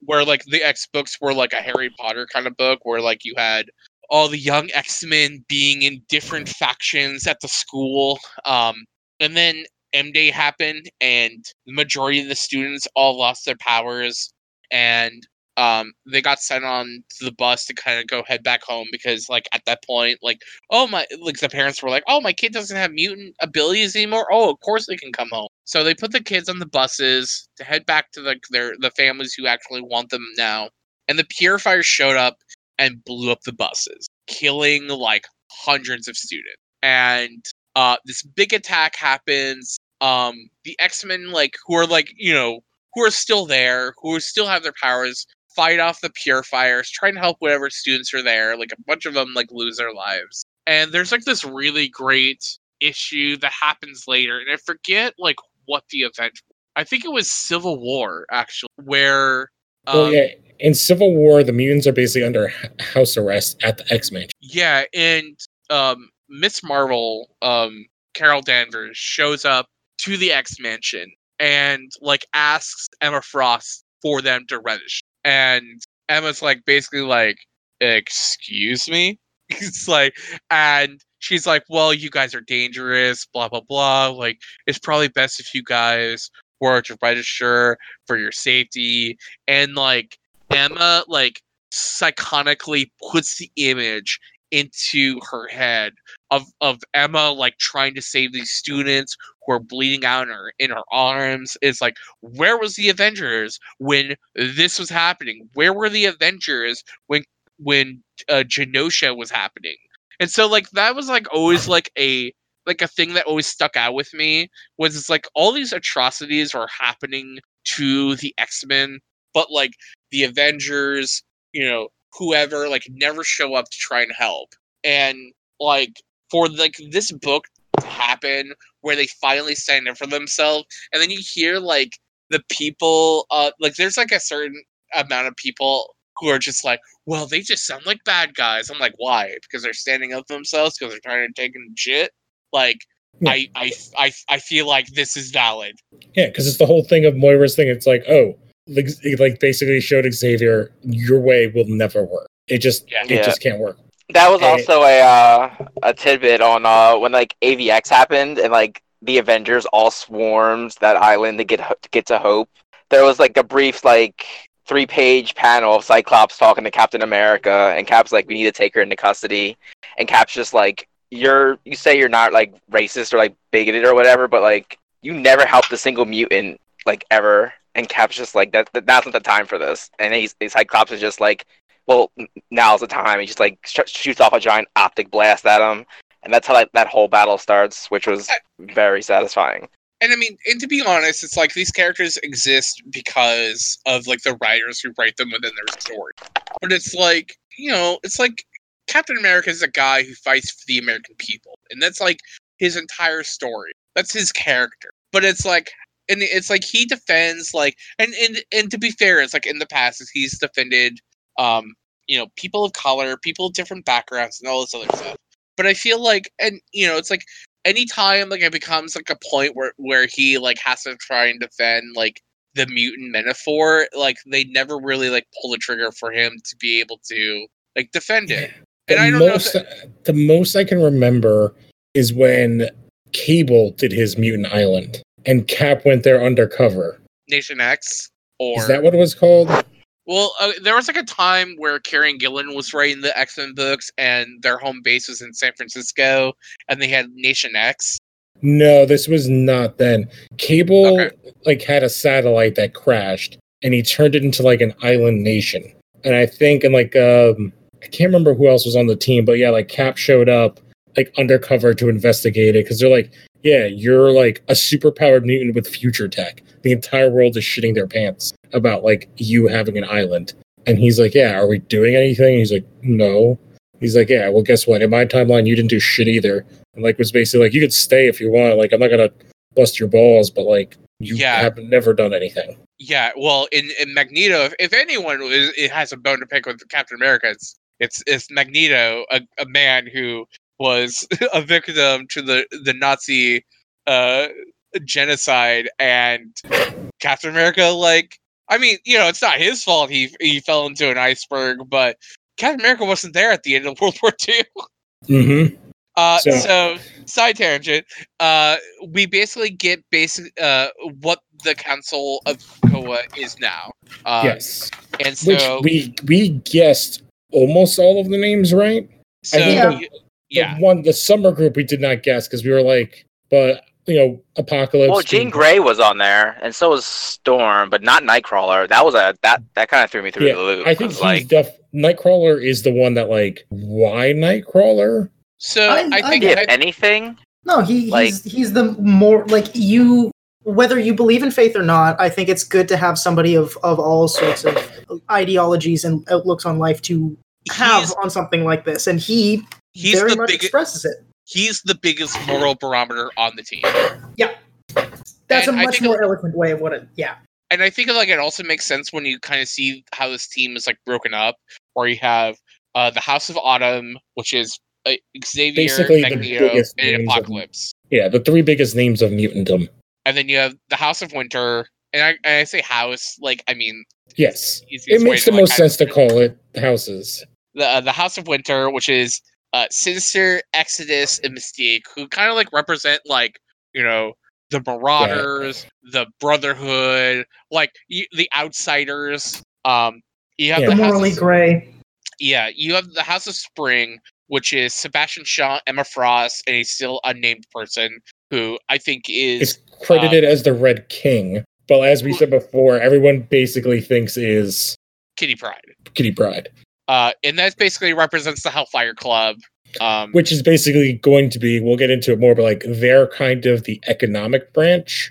where like the X books were like a Harry Potter kind of book, where like you had all the young X Men being in different factions at the school, um, and then M Day happened, and the majority of the students all lost their powers, and um they got sent on to the bus to kind of go head back home because like at that point like oh my like the parents were like oh my kid doesn't have mutant abilities anymore? Oh of course they can come home. So they put the kids on the buses to head back to the their the families who actually want them now. And the purifiers showed up and blew up the buses killing like hundreds of students. And uh this big attack happens um the x-men like who are like you know who are still there who still have their powers fight off the purifiers, try and help whatever students are there. Like a bunch of them like lose their lives. And there's like this really great issue that happens later, and I forget like what the event. I think it was Civil War actually, where um, well, yeah, in Civil War, the mutants are basically under house arrest at the X Men. yeah, and um, Miss Marvel, um, Carol Danvers shows up to the X Mansion and like asks Emma Frost for them to register. And Emma's like basically like, excuse me? *laughs* It's like and she's like, Well, you guys are dangerous, blah blah blah. Like, it's probably best if you guys were to register for your safety. And like Emma like psychonically puts the image into her head of of Emma like trying to save these students who are bleeding out in her in her arms. It's like, where was the Avengers when this was happening? Where were the Avengers when when uh, Genosha was happening? And so like that was like always like a like a thing that always stuck out with me was it's like all these atrocities are happening to the X-Men, but like the Avengers, you know, whoever like never show up to try and help. And like for like this book to happen where they finally stand up for themselves and then you hear like the people uh like there's like a certain amount of people who are just like well they just sound like bad guys i'm like why because they're standing up for themselves because they're trying to take in shit like Yeah. I, I i i feel like this is valid Yeah, because it's the whole thing of Moira's thing. It's like, oh, like, like basically showed Xavier, your way will never work. It just, Yeah. it Yeah. just can't work. That was Hey. also a uh, a tidbit on uh, when like AVX happened and like the Avengers all swarmed that island to get to get to Hope. There was like a brief like three page panel of Cyclops talking to Captain America, and Cap's like, "We need to take her into custody," and Cap's just like, "You're you say you're not like racist or like bigoted or whatever, but like you never helped a single mutant like ever." And Cap's just like, "That, that that's not the time for this," and he's, he's Cyclops is just like well, now's the time. He just like sh- shoots off a giant optic blast at him, and that's how like, that whole battle starts, which was very satisfying. and I mean, and to be honest, it's like these characters exist because of like the writers who write them within their story. But it's like, you know, it's like Captain America is a guy who fights for the American people, and that's like his entire story. That's his character. But it's like, and it's like he defends like, and and and to be fair, it's like in the past, he's defended, um, you know, people of color, people of different backgrounds, and all this other stuff. But I feel like, and you know, it's like anytime like it becomes like a point where where he like has to try and defend like the mutant metaphor like they never really like pull the trigger for him to be able to like defend it. The and i don't know if the most I can remember is when Cable did his Mutant Island, and Cap went there undercover. nation x or Is that what it was called? well uh, there was like a time where Kieron Gillen was writing the x-men books and their home base was in san francisco and they had nation x No, this was not then. Cable Okay. like had a satellite that crashed, and he turned it into like an island nation. And I think in like um I can't remember who else was on the team, but yeah, like Cap showed up like undercover to investigate it because they're like, yeah, you're like a superpowered mutant with future tech. The entire world is shitting their pants about like you having an island. And he's like, yeah, are we doing anything? He's like, no. He's like, yeah, well, guess what? In my timeline, you didn't do shit either. And like was basically like, you could stay if you want. Like, I'm not gonna bust your balls, but like, you Yeah. have never done anything. Yeah, well, in, in Magneto, if, if anyone is, it has a bone to pick with Captain America, it's it's, it's Magneto, a, a man who was *laughs* a victim to the the Nazi uh, genocide, and Captain America, like, I mean, you know, it's not his fault he he fell into an iceberg, but Captain America wasn't there at the end of *laughs* World War II. Mm-hmm. Uh, So- so, side tangent. Uh, we basically get basic uh what the Council of Koa is now. Uh, yes. and Which so we we guessed almost all of the names right. so think Yeah. Y- yeah, The one the summer group we did not guess because we were like, but you know, apocalypse. Well, Jean Grey was on there, and so was Storm, but not Nightcrawler. That was a that that kind of threw me through Yeah, the loop. I think 'cause, he's like def- Nightcrawler is the one that like why Nightcrawler? so I- I, I think if I, anything, No, he Like- he's he's the more like you whether you believe in faith or not, I think it's good to have somebody of of all sorts of ideologies and outlooks on life to have on something like this and he he's very the much biggest expresses it. he's the biggest moral barometer on the team. Yeah, that's And a I much think- more eloquent way of what it yeah. And I think like it also makes sense when you kind of see how this team is like broken up, where you have uh the House of Autumn, which is uh, Xavier, Basically the Magneto, and names of- Apocalypse. Yeah, the three biggest names of mutantdom. and then you have the House of Winter, and I, and I say house like I mean Yes, it makes to, the like, most kind sense to call it houses. the uh, the House of Winter, which is uh, Sinister, Exodus, and Mystique, who kind of like represent like you know the Marauders, the Brotherhood, like you, the Outsiders. Um, you have Yeah. The the House morally of, gray. yeah, you have the House of Spring, which is Sebastian Shaw, Emma Frost, and a still unnamed person who I think is It's credited as the Red King, but as we said before, everyone basically thinks is Kitty Pryde. Kitty Pryde, Uh, and that basically represents the Hellfire Club. Um, which is basically going to be. We'll get into it more, but like they're kind of the economic branch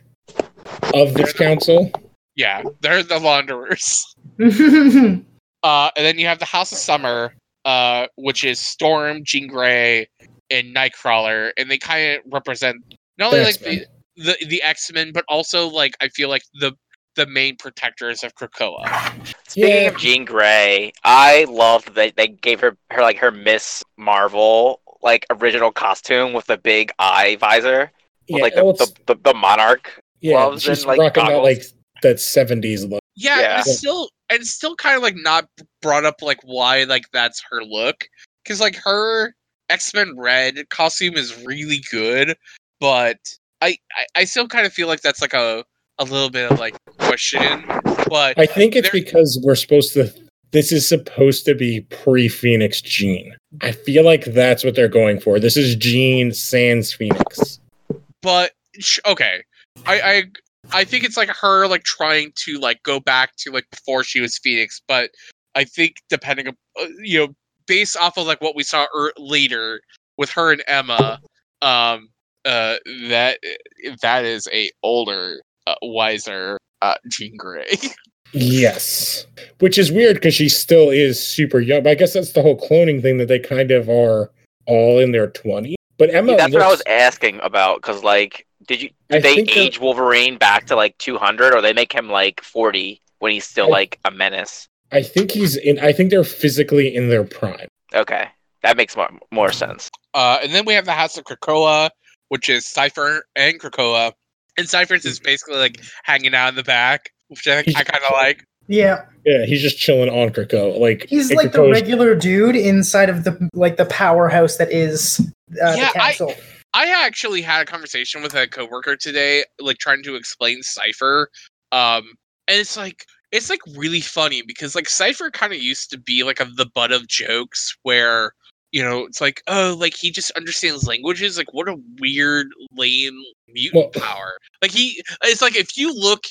of this council. yeah, they're the Launderers. *laughs* Uh, and then you have the House of Summer, uh, which is Storm, Jean Grey, and Nightcrawler, and they kind of represent not only like the the, the X Men, but also like I feel like the the main protectors of Krakoa. Speaking Yeah. of Jean Grey, I loved that they gave her her like her Miss Marvel like original costume with the big eye visor with Yeah, like the, the, the, the monarch. yeah, gloves she's and, like, rocking that goggles. like that seventies look. Yeah, Yeah. and it's still and it's still kind of like not brought up like why like that's her look because like her X Men Red costume is really good, but I, I I still kind of feel like that's like a a little bit of like question, but I think it's because we're supposed to. This is supposed to be pre Phoenix Jean. I feel like that's what they're going for. This is Jean Sans Phoenix. but okay I, I i think it's like her like trying to like go back to like before she was phoenix but i think depending on uh, you know based off of like what we saw er- later with her and emma um uh that that is a older uh, wiser uh *laughs* jean grey Yes, which is weird because she still is super young. But I guess that's the whole cloning thing that they kind of are all in their twenties. But Emma, That's what I was asking about because like, did you did they think that- age Wolverine back to like 200 or they make him like 40 when he's still I- like a menace? I think he's in. I think they're physically in their prime. Okay, that makes more more sense. Uh, and then we have the House of Krakoa, which is Cypher and Krakoa. And Cypher's is basically like hanging out in the back, which I, I kind of like. Yeah, Yeah, he's just chilling on Krakoa. Like He's it like the regular dude inside of the like the powerhouse that is uh, Yeah, the I- I actually had a conversation with a coworker today, like trying to explain Cypher. Um, and it's like it's like really funny because like Cypher kind of used to be like a, the butt of jokes where you know it's like oh like he just understands languages like what a weird lame mutant Well- power like he it's like if you look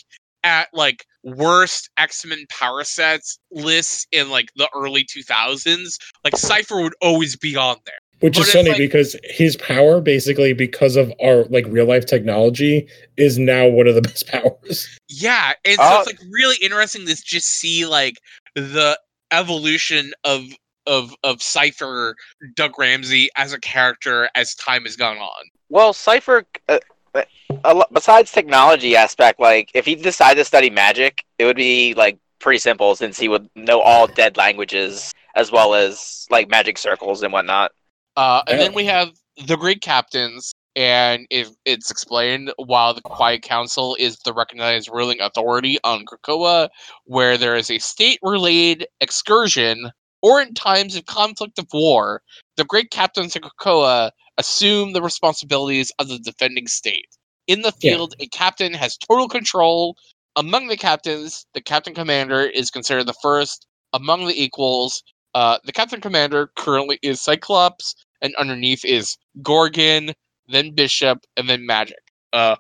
at like worst X-Men power sets lists in like the early 2000s, like Cypher would always be on there. Which But is funny like- because his power, basically, because of our like real life technology, is now one of the *laughs* best powers. Yeah, and so Uh, it's like really interesting to just see like the evolution of of of Cypher Doug Ramsey as a character as time has gone on. Well, Cypher, uh, uh, a lo- besides technology aspect, like if he decided to study magic, it would be like pretty simple since he would know all dead languages as well as like magic circles and whatnot. Uh, and Yeah. then we have the Great Captains, and it, it's explained while the Quiet Council is the recognized ruling authority on Krakoa, where there is a state-related excursion, or in times of conflict of war, the Great Captains of Krakoa assume the responsibilities of the defending state. In the Yeah. field, a captain has total control. Among the captains, the captain commander is considered the first among the equals. Uh, the captain commander currently is Cyclops, and underneath is Gorgon, then Bishop, and then Magik. Uh,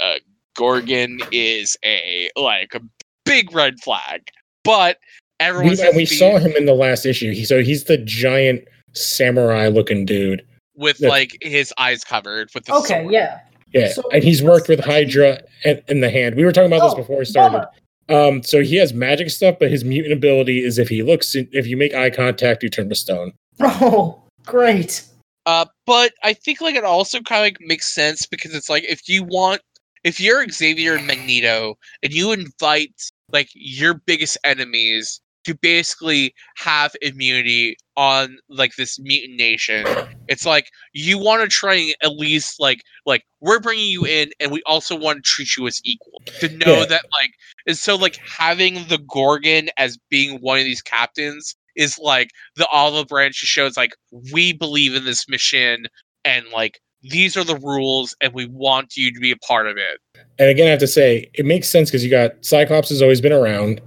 uh, Gorgon is a like a big red flag, but everyone We, we saw him in the last issue. He, so he's the giant samurai looking dude. with Yeah. like his eyes covered with the Okay, sword. yeah. Yeah, So- and he's worked with Hydra in, in the hand. We were talking about this Oh, before we started. bummer. Um, so he has magic stuff, but his mutant ability is if he looks, if you make eye contact, you turn to stone. Oh, great. Uh, but I think like it also kind of like makes sense because it's like if you want, if you're Xavier and Magneto and you invite like your biggest enemies to basically have immunity on like this mutant nation, it's like you want to try and at least like like we're bringing you in and we also want to treat you as equal to know Yeah. that like and so like having the Gorgon as being one of these captains is like the olive branch shows like we believe in this mission and like these are the rules and we want you to be a part of it. And again, I have to say, it makes sense because you got Cyclops has always been around,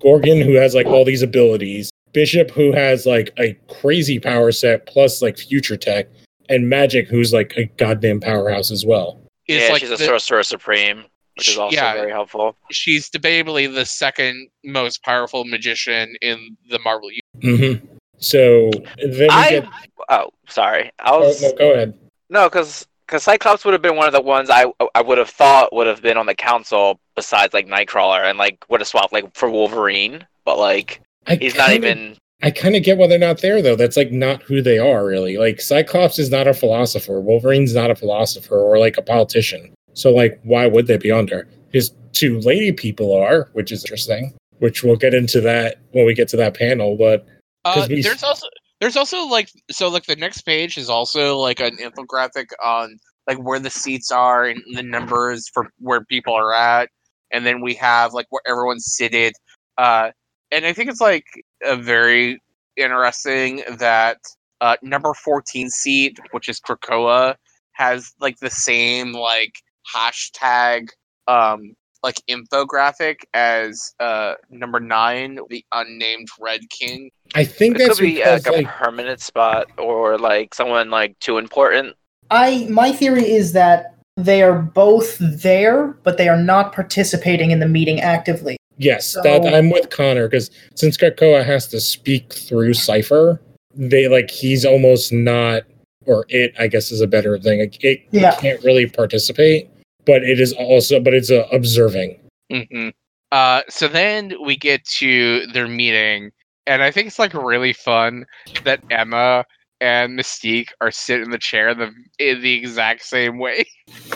Gorgon who has like all these abilities, Bishop who has like a crazy power set plus like future tech, and Magik who's like a goddamn powerhouse as well. It's yeah, like she's a the- sorcerer supreme, which is also yeah. very helpful. she's debatably the second most powerful magician in the Marvel universe. Mm-hmm. So then we I get. oh sorry, I Oh, was no, go ahead. no because because Cyclops would have been one of the ones I I would have thought would have been on the council besides like Nightcrawler and like what a swap like for Wolverine, but like I he's not kinda- even. I kind of get why they're not there though. That's like not who they are really. Like Cyclops is not a philosopher. Wolverine's not a philosopher or like a politician. So like, why would they be under? His two lady people are, which is interesting. Which we'll get into that when we get to that panel. But Uh, 'Cause we- there's also there's also like so like the next page is also like an infographic on like where the seats are and the numbers for where people are at, and then we have like where everyone's seated. Uh, and I think it's like a very interesting that uh, number 14 seat, which is Krakoa, has like the same like hashtag um like infographic as uh number nine, the unnamed Red King. I think It that's could be because like a permanent spot or like someone like too important. I my theory is that they are both there, but they are not participating in the meeting actively. yes, So- that I'm with Connor because since Krakoa has to speak through Cypher, they like he's almost not or it I guess is a better thing. Like, it Yeah. can't really participate, but it is also but it's uh, observing. hmm Uh, so then we get to their meeting, and I think it's like really fun that Emma and Mystique are sitting in the chair the in the exact same way. *laughs*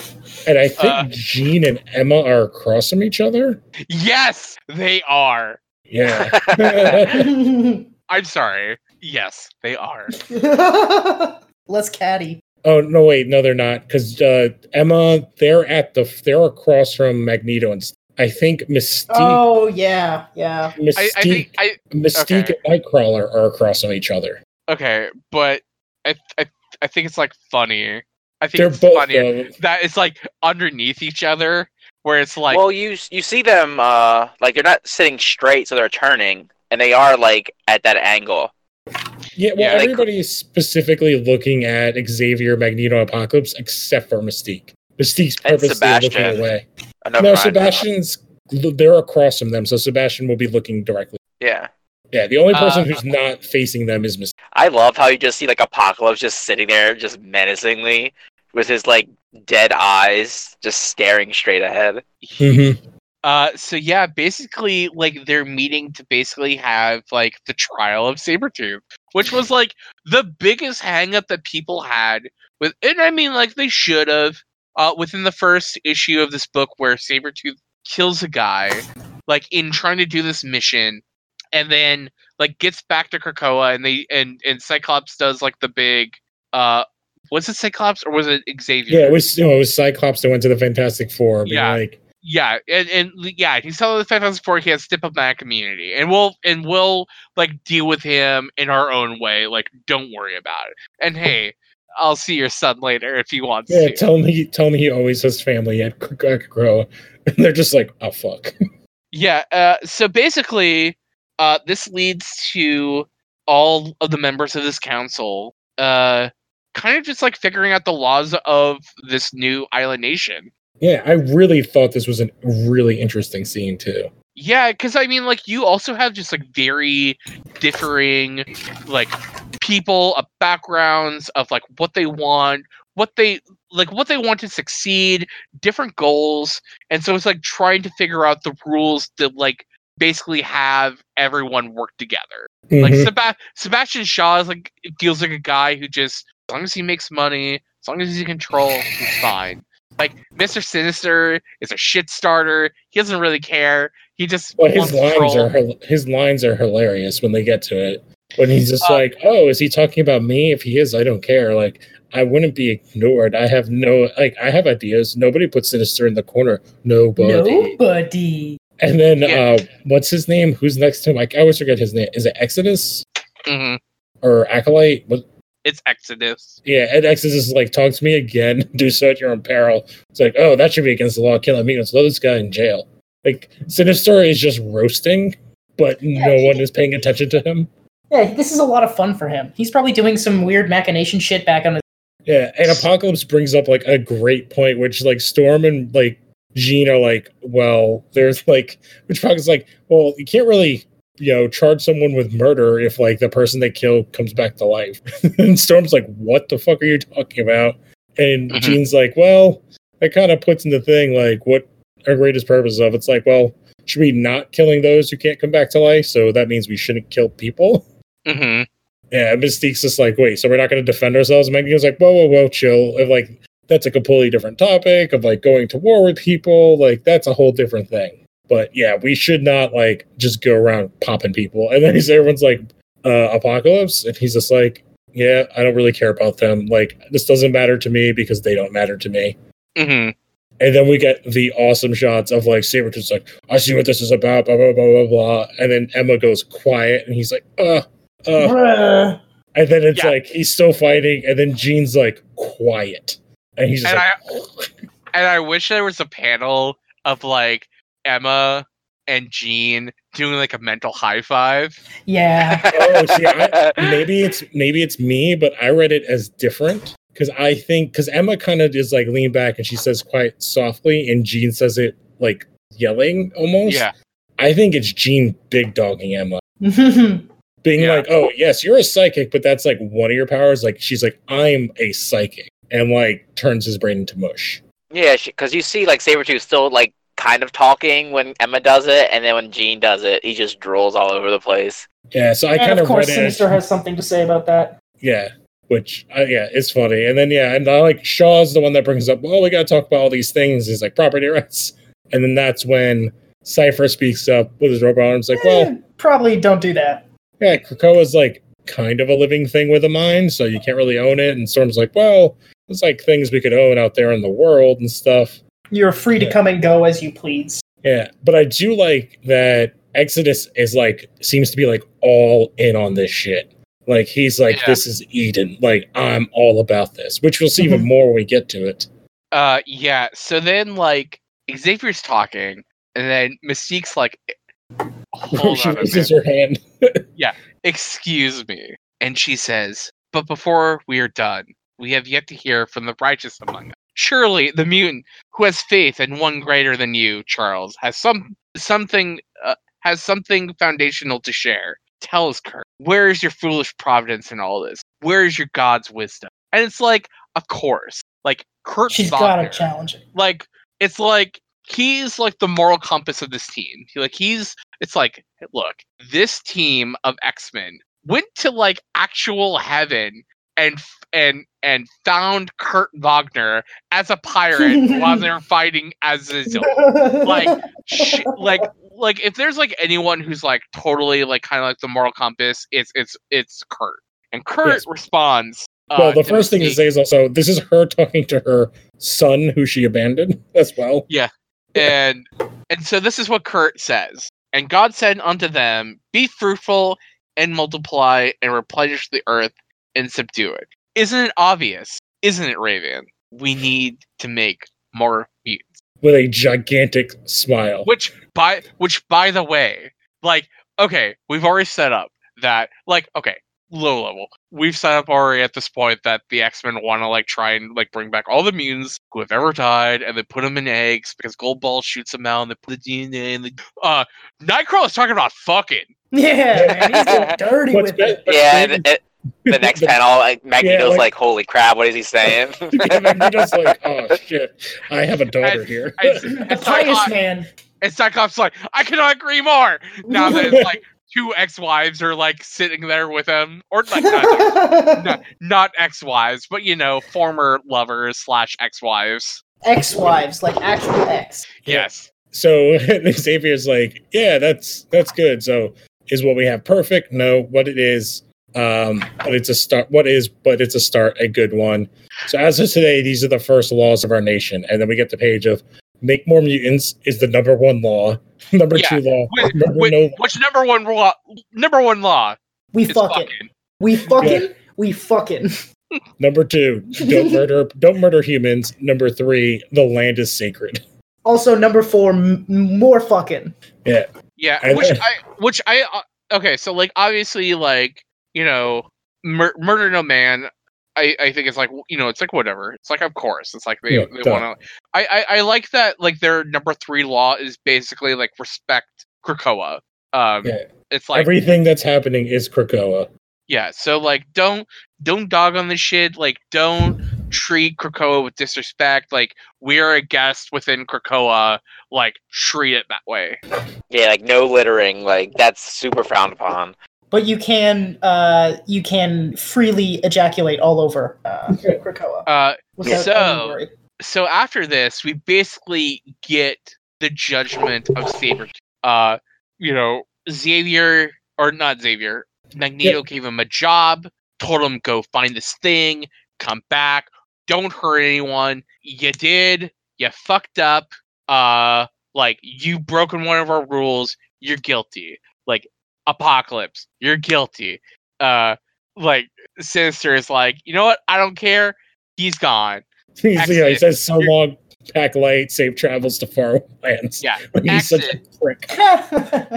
And I think Uh, Jean and Emma are across from each other. yes, they are. Yeah. *laughs* *laughs* I'm sorry. Yes, they are. Let's caddy. oh no, wait, no, they're not. Because uh, Emma, they're at the they're across from Magneto, and I think Mystique, Oh yeah, yeah. I, Mystique, I think I Mystique okay. and Nightcrawler are across from each other. Okay, but I I I think it's like funny. I think They're it's both funny that it's like underneath each other, where it's like well, you you see them uh like they're not sitting straight, so they're turning, and they are like at that angle. yeah. Well, yeah, they- everybody is specifically looking at Xavier, Magneto, Apocalypse, except for Mystique. Mystique's And purposely looking away. No, mind. Sebastian's they're across from them, so Sebastian will be looking directly. Yeah. Yeah, the only person Uh, who's not facing them is Mystique. I love how you just see like Apocalypse just sitting there, just menacingly, with his like dead eyes, just staring straight ahead. Mm-hmm. Uh, so yeah, basically, like they're meeting to basically have like the trial of Sabretooth, which was like the biggest hangup that people had with, and I mean, like they should have, uh, within the first issue of this book where Sabretooth kills a guy, like in trying to do this mission, and then like gets back to Krakoa, and they and and Cyclops does like the big, uh, was it Cyclops or was it Xavier? Yeah, it was know, it was Cyclops that went to the Fantastic Four. Yeah. like, Yeah, and, and yeah, he's telling the Fantastic Four he has to step up that community, and we'll and we'll like deal with him in our own way. Like, don't worry about it. And hey, I'll see your son later if he wants yeah, to. tell me, he, tell me he always has family at Crow, and *laughs* they're just like, oh fuck. *laughs* yeah. Uh, so basically, uh, this leads to all of the members of this council, uh, kind of just like figuring out the laws of this new island nation. Yeah, I really thought this was a really interesting scene too. Yeah, because I mean, like, you also have just like very differing, like, people, uh, backgrounds of like what they want, what they like, what they want to succeed, different goals, and so it's like trying to figure out the rules that like basically have everyone work together. Like Mhm. Seba- Sebastian Shaw is like feels like a guy who just as long as he makes money, as long as he's in control, he's fine. Like Mr. Sinister is a shit starter. He doesn't really care. He just Well, his lines control. are his lines are hilarious when they get to it. When he's just Uh, like, "Oh, is he talking about me? If he is, I don't care. Like, I wouldn't be ignored. I have no like, I have ideas. Nobody puts Sinister in the corner. Nobody. Nobody. And then, Yeah. uh, what's his name? Who's next to him? Like, I always forget his name. Is it Exodus Mhm. or Acolyte? What? It's Exodus. Yeah, Ed Exodus is like, talk to me again. *laughs* Do so at your own peril. It's like, oh, that should be against the law. Killing me. Let's throw this guy in jail. Like, Sinister is just roasting, but no he- one is paying attention to him. Yeah, this is a lot of fun for him. He's probably doing some weird machination shit back on his. Yeah, and Apocalypse brings up like a great point, which like Storm and like Jean are like, well, there's like, which is like, well, you can't really, you know, charge someone with murder if like the person they kill comes back to life. *laughs* and Storm's like, what the fuck are you talking about? And Mhm. Jean's like, well, that kind of puts in the thing like what our greatest purpose of. It's like, well, should we not killing those who can't come back to life? So that means we shouldn't kill people. hmm Yeah, Mystique's just like, wait, so we're not going to defend ourselves? And Magneto's like, whoa, whoa, whoa, chill. Of like, that's a completely different topic of like going to war with people. Like, that's a whole different thing. But yeah, we should not like just go around popping people. And then he's *laughs* everyone's like, uh, Apocalypse, and he's just like, yeah, I don't really care about them. Like, this doesn't matter to me because they don't matter to me. hmm And then we get the awesome shots of like Sabretooth's like, I see what this is about, blah, blah, blah, blah, blah. And then Emma goes quiet and he's like, uh, uh. Bruh. *laughs* And then it's Yeah. like he's still fighting, and then Jean's like quiet, and he's just And like, And I wish there was a panel of like Emma and Jean doing like a mental high five. Yeah. *laughs* "Oh, see, I, maybe it's maybe it's me, but I read it as different because I think because Emma kind of is like lean back and she says quite softly, and Jean says it like yelling almost. Yeah. I think it's Jean big dogging Emma, *laughs* being Yeah. like, "Oh yes, you're a psychic, but that's like one of your powers." Like she's like, "I'm a psychic," and like turns his brain into mush. Yeah, because you see, like Sabretooth still like kind of talking when Emma does it, and then when Jean does it, he just drools all over the place. Yeah, so I and kind of of course, read it. Sinister has something to say about that. Yeah, which uh, yeah, it's funny. And then yeah, and I like Shaw's the one that brings up, well, we gotta talk about all these things. He's like property rights, and then that's when Cypher speaks up with his robot arms, like, well, Eh, probably don't do that. yeah, Krakoa's like kind of a living thing with a mind, so you can't really own it. And Storm's like, well, it's like things we could own out there in the world and stuff. You're free to come and go as you please. Yeah, but I do like that Exodus is like seems to be like all in on this shit. Like he's like, Yeah. this is Eden. Like I'm all about this, which we'll see even more when we get to it. Uh yeah. So then like Xavier's talking and then Mystique's like *laughs* hold she on a raises minute. her hand. *laughs* Yeah, excuse me. And she says, But before we are done, we have yet to hear from the righteous among us. surely the mutant who has faith in one greater than you, Charles, has some something uh, has something foundational to share. Tell us, Kurt, where is your foolish providence in all this? Where is your God's wisdom? And it's like, of course, like Kurt She's got to challenge it. like it's like he's like the moral compass of this team. He, like he's it's like look, this team of X-Men went to like actual heaven and and and found Kurt Wagner as a pirate *laughs* while they're fighting Azazel. Like sh- like like if there's like anyone who's like totally like kind of like the moral compass, it's it's it's Kurt. And Kurt Yes. responds. Uh, well, the first thing to say is also this is her talking to her son, who she abandoned *laughs* as well. Yeah, and and so this is what Kurt says. And God said unto them, Be fruitful and multiply and replenish the earth and subdue it. Isn't it obvious? Isn't it, Raven? We need to make more mutants. with a gigantic smile. Which by which by the way, like, okay, we've already set up that like, okay, low level. We've set up already at this point that the X-Men want to like try and like bring back all the mutants who have ever died and they put them in eggs because Goldballs shoots them out and they put the DNA in the uh Nightcrawler's talking about fucking. Yeah, man, he's getting dirty with it. Yeah, and it, the next *laughs* panel, like Magneto's like- like, "Holy crap! What is he saying?" *laughs* Magneto's like, oh shit, I have a daughter And- here. and- The and pious Cyclops- man. and Cyclops like, I cannot agree more. Now that it's like *laughs* two ex-wives are like sitting there with him, or like not, not, not ex-wives, but you know, former lovers slash ex-wives. Ex-wives, like actual ex. Yes. so Xavier's like, yeah, that's that's good. So is what we have perfect? No, what it is, um, but it's a start. What is, but it's a start, a good one. So as of today, these are the first laws of our nation, and then we get the page of make more mutants is the number one law. *laughs* number Yeah, two law, Wait, number wait, no, what's number one law? Number one law We fucking. fucking. We fucking. We fucking. *laughs* number two, don't *laughs* murder, don't murder humans. Number three, the land is sacred. Also, number four, m- more fucking. Yeah, And which then- I, which I, uh, okay, so like obviously, like you know, mur- murder no man. I, I think it's like you know it's like whatever it's like of course it's like they, Yeah, they want to I, I I like that like their number three law is basically like respect Krakoa um Yeah. it's like Everything that's happening is Krakoa. yeah so like don't don't dog on the shit like don't treat Krakoa with disrespect like we are a guest within Krakoa like treat it that way yeah, like no littering. Like that's super frowned upon. But you can, uh, you can freely ejaculate all over uh, Krakoa uh without So- worry. so after this, we basically get the judgment of Saber. Uh, you know, Xavier or not Xavier, Magneto gave him a job, told him go find this thing, come back, don't hurt anyone. You did, you fucked up. Uh, like you broken one of our rules, you're guilty. Like Apocalypse, you're guilty. Uh, like Sinister is like, you know what? I don't care. He's gone. *laughs* He's, yeah, he says so long, pack light, safe travels to far lands. Yeah, *laughs* He's such a prick. *laughs*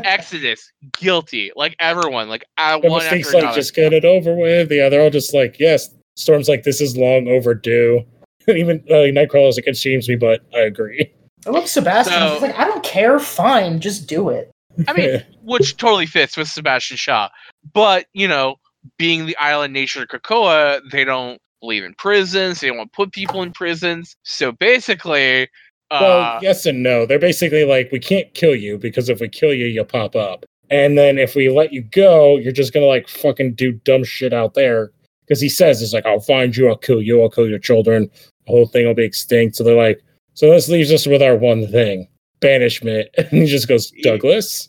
Exodus, guilty. Like everyone, like I The one mistakes like another. just get it over with. Yeah, they're all just like, yes. Storm's like, this is long overdue. Even uh, Nightcrawler's like, it shames me, but I agree. I love Sebastian. So- He's like, I don't care. Fine, just do it. I mean, *laughs* which totally fits with Sebastian Shaw. But you know, being the island nation of Krakoa, they don't believe in prisons. They don't want to put people in prisons. So basically, uh, well, yes and no. They're basically like, we can't kill you because if we kill you, you'll pop up. And then if we let you go, you're just gonna like fucking do dumb shit out there. Because he says it's like, I'll find you, I'll kill you, I'll kill your children. The whole thing will be extinct. So they're like, so this leaves us with our one thing, banishment. *laughs* And he just goes, Douglas.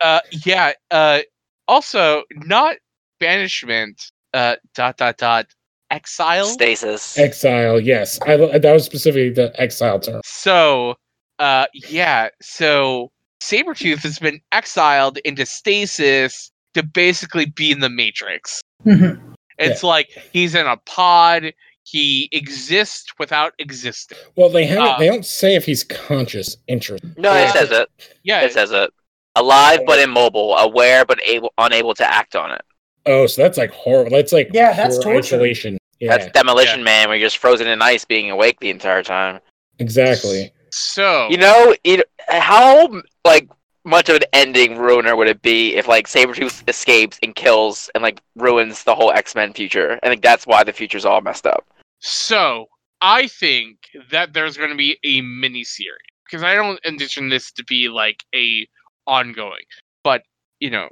uh, yeah. Uh, also, not banishment. Uh, dot dot dot. Exile. Stasis. Exile, yes. I that was specifically the exile term. So, uh, yeah. So Sabretooth has been exiled into stasis to basically be in the Matrix. Mhm. It's like he's in a pod. He exists without existing. Well, they haven't. Uh, they don't say if he's conscious. Interesting. No, it says it. Yeah, It says it. Alive but immobile, aware but able unable to act on it. Oh, so that's like horrible. That's like Yeah, that's pure torture. isolation. Yeah, That's Demolition Man, where you're just frozen in ice, being awake the entire time. exactly. So You know, it, how like much of an ending ruiner would it be if like Sabretooth escapes and kills and like ruins the whole X Men future? I think that's why the future's all messed up. So I think that there's going to be a mini series because I don't envision this to be like a ongoing. But you know,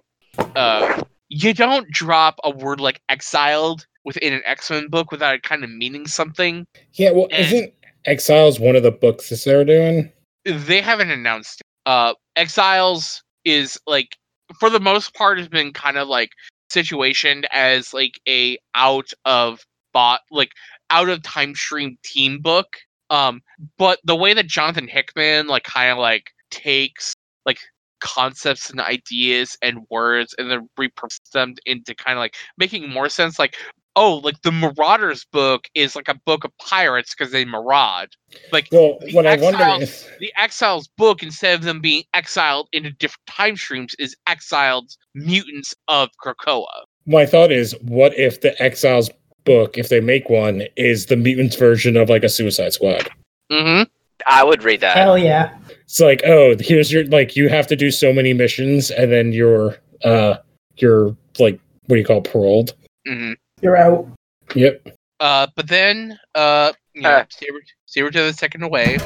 uh, you don't drop a word like exiled within an X Men book without it kind of meaning something. Yeah, well, And- isn't Exiles one of the books that they're doing? They haven't announced. It. Uh, Exiles is like for the most part has been kind of like situationed as like a out of bot like out of time stream team book. Um but the way that jonathan hickman like kind of like takes like concepts and ideas and words and then repurpose them into kind of like making more sense like oh like the marauders book is like a book of pirates because they maraud like Well, The what I wonder Exiles- is, the exiles book instead of them being exiled into different time streams is exiled mutants of krakoa my thought is, what if the Exiles book, if they make one, is the mutants version of like a Suicide Squad? mm-hmm I would read that. Hell yeah. It's like, oh, here's your like, you have to do so many missions, and then you're, uh, you're like, what do you call it, paroled? mm-hmm You're out. Yep. Uh, but then, uh, you know. Saber, Saber to the second away.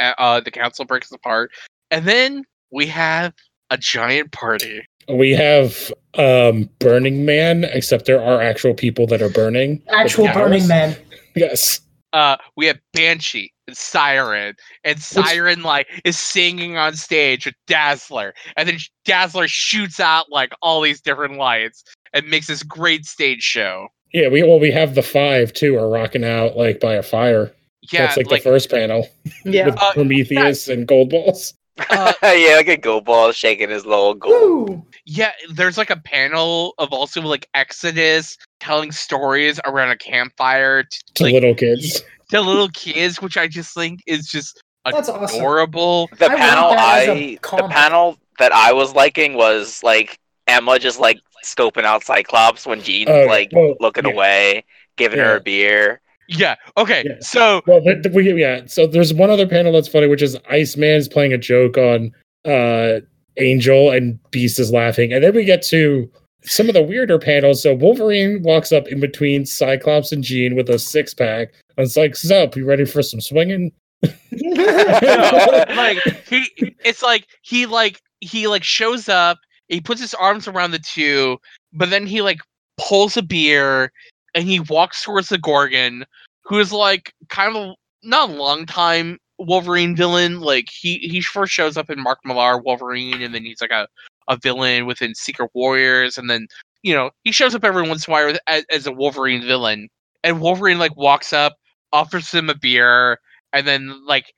uh, uh, the council breaks apart, and then we have a giant party. We have um Burning Man, except there are actual people that are burning. Actual. Burning Man. Yes. Uh, we have Banshee and Siren, and Siren like is singing on stage with Dazzler, and then Dazzler shoots out like all these different lights and makes this great stage show. Yeah, we well we have the five too are rocking out like by a fire. Yeah, That's like, like the first panel Yeah. with Uh, Prometheus and Goldballs. uh, *laughs* yeah, like a gold ball shaking his little gold. Woo! Yeah, there's like a panel of also like Exodus telling stories around a campfire to, To like, little kids. *laughs* to little kids, which I just think is just That's awesome. adorable. The I panel that as a I the panel that I was liking was like Emma just like scoping out Cyclops when Jean's Oh, like well, looking yeah. away, giving her a beer. Yeah. Okay. Yeah. So Well, but th- we, yeah. So there's one other panel that's funny, which is Iceman is playing a joke on uh Angel, and Beast is laughing, and then we get to some of the weirder panels. So Wolverine walks up in between Cyclops and Jean with a six pack, and it's like, "Sup, you ready for some swinging?" *laughs* *laughs* like he, it's like he like he like shows up. He puts his arms around the two, but then he like pulls a beer and he walks towards the Gorgon, who is like kind of not a long time Wolverine villain. Like he he first shows up in Mark Millar Wolverine, and then he's like a a villain within Secret Warriors, and then you know he shows up every once in a while as, as a Wolverine villain. And Wolverine like walks up, offers him a beer, and then like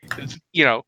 you know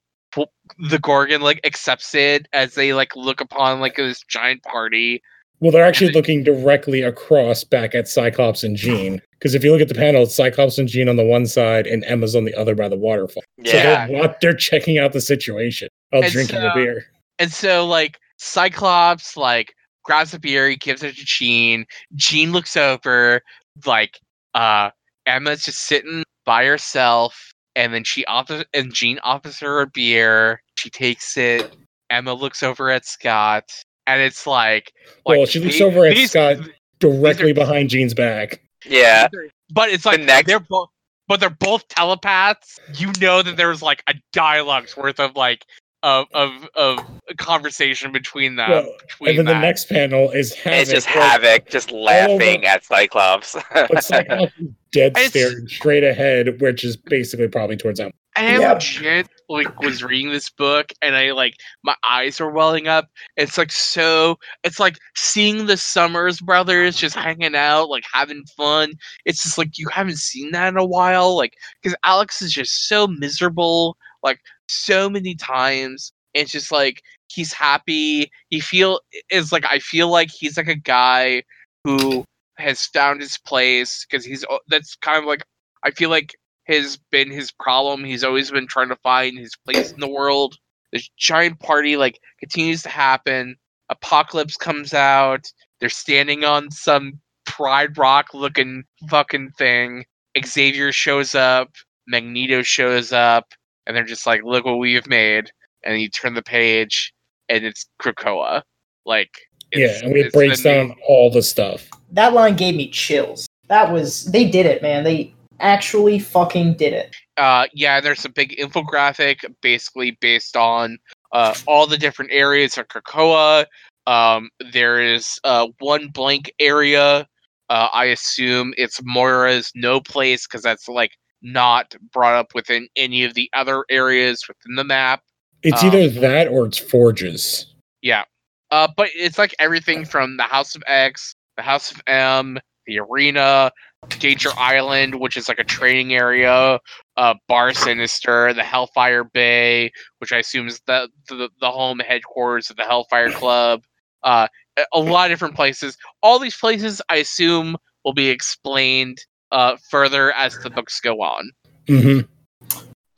the Gorgon like accepts it as they like look upon like this giant party. Well, they're actually they- looking directly across back at Cyclops and Jean. Because if you look at the panel, it's Cyclops and Jean on the one side, and Emma's on the other by the waterfall. So Yeah. they're, they're checking out the situation while And drinking so- a beer. And so like Cyclops like grabs a beer, he gives it to Jean. Jean looks over, like uh Emma's just sitting by herself, and then she offers and Jean offers her a beer. She takes it. Emma looks over at Scott, and it's like, oh, like Well, she looks over at these- Scott directly are- behind Jean's back. Yeah. But it's like next- they're both but they're both telepaths. You know that there's like a dialogue's worth of like of of of conversation between them. Well, between And then the next panel is Havoc. it's just like, Havoc just laughing over- at Cyclops. But Cyclops is dead staring straight ahead, which is basically probably towards Emma. And I Yep. legit like was reading this book and I like my eyes were welling up. It's like so it's like seeing the Summers brothers just hanging out, like having fun. It's just like you haven't seen that in a while. Like because Alex is just so miserable, like so many times. It's just like he's happy. He feel is like I feel like he's like a guy who has found his place because he's that's kind of like I feel like has been his problem. He's always been trying to find his place in the world. This giant party like continues to happen. Apocalypse comes out. They're standing on some Pride Rock looking fucking thing. Xavier shows up, Magneto shows up, and they're just like, "Look what we've made!" And you turn the page, and it's Krakoa. Like, Yeah, and it it's breaks new- down all the stuff. That line gave me chills. That was they did it, man. They actually fucking did it. uh yeah there's a big infographic basically based on uh all the different areas of krakoa um there is uh one blank area uh i assume it's moira's no place because that's like not brought up within any of the other areas within the map. It's Um, either that or it's Forges. yeah. Uh but it's like everything from the house of x the house of m the arena danger island which is like a training area uh bar sinister the hellfire bay which i assume is the the, the home headquarters of the hellfire *laughs* club. Uh a- a lot of different places. All these places i assume will be explained uh further as the books go on hmm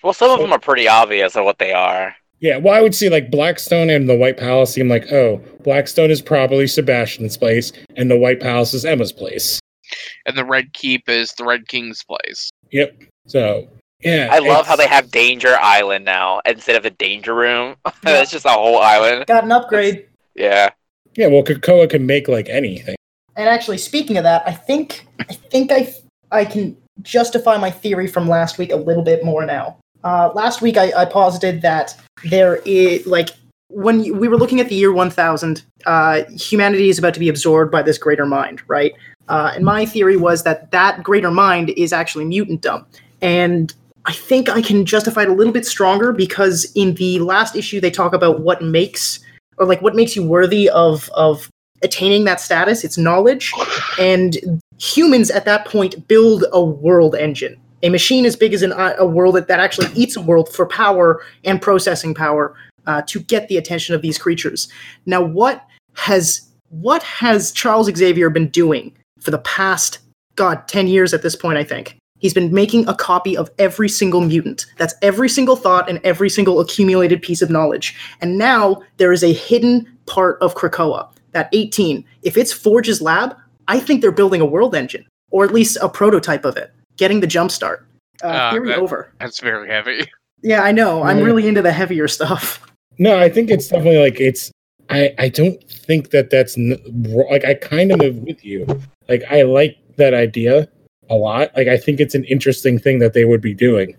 Well, some of them are pretty obvious of what they are. Yeah, well, I would see like Blackstone and the White Palace seem like, oh, Blackstone is probably Sebastian's place, and the White Palace is Emma's place. and the red keep is the red king's place Yep. So, yeah. I love how they have Danger Island now instead of the Danger Room. *laughs* It's just a whole island. Got an upgrade. Yeah. Yeah, well, Krakoa can make like anything. And actually, speaking of that, I think I think I I can justify my theory from last week a little bit more now. Uh, last week, I, I posited that there is like when we were looking at the year 1000, uh, humanity is about to be absorbed by this greater mind, right? Uh, and my theory was that that greater mind is actually mutantdom, and I think I can justify it a little bit stronger because in the last issue they talk about what makes or like what makes you worthy of of attaining that status. It's knowledge, and humans at that point build a world engine. A machine as big as an, a world that, that actually eats a world for power and processing power uh, to get the attention of these creatures. Now, what has what has Charles Xavier been doing for the past God ten years at this point? I think he's been making a copy of every single mutant. That's every single thought and every single accumulated piece of knowledge. And now there is a hidden part of Krakoa. That 18. If it's Forge's lab, I think they're building a world engine, or at least a prototype of it, getting the jump start. Uh, Uh, theory that- over. that's very heavy Yeah, I know. I'm Yeah. really into the heavier stuff. No, I think it's definitely like it's. I I don't think that that's n- like I kind of am with you. Like I like that idea a lot. Like I think it's an interesting thing that they would be doing.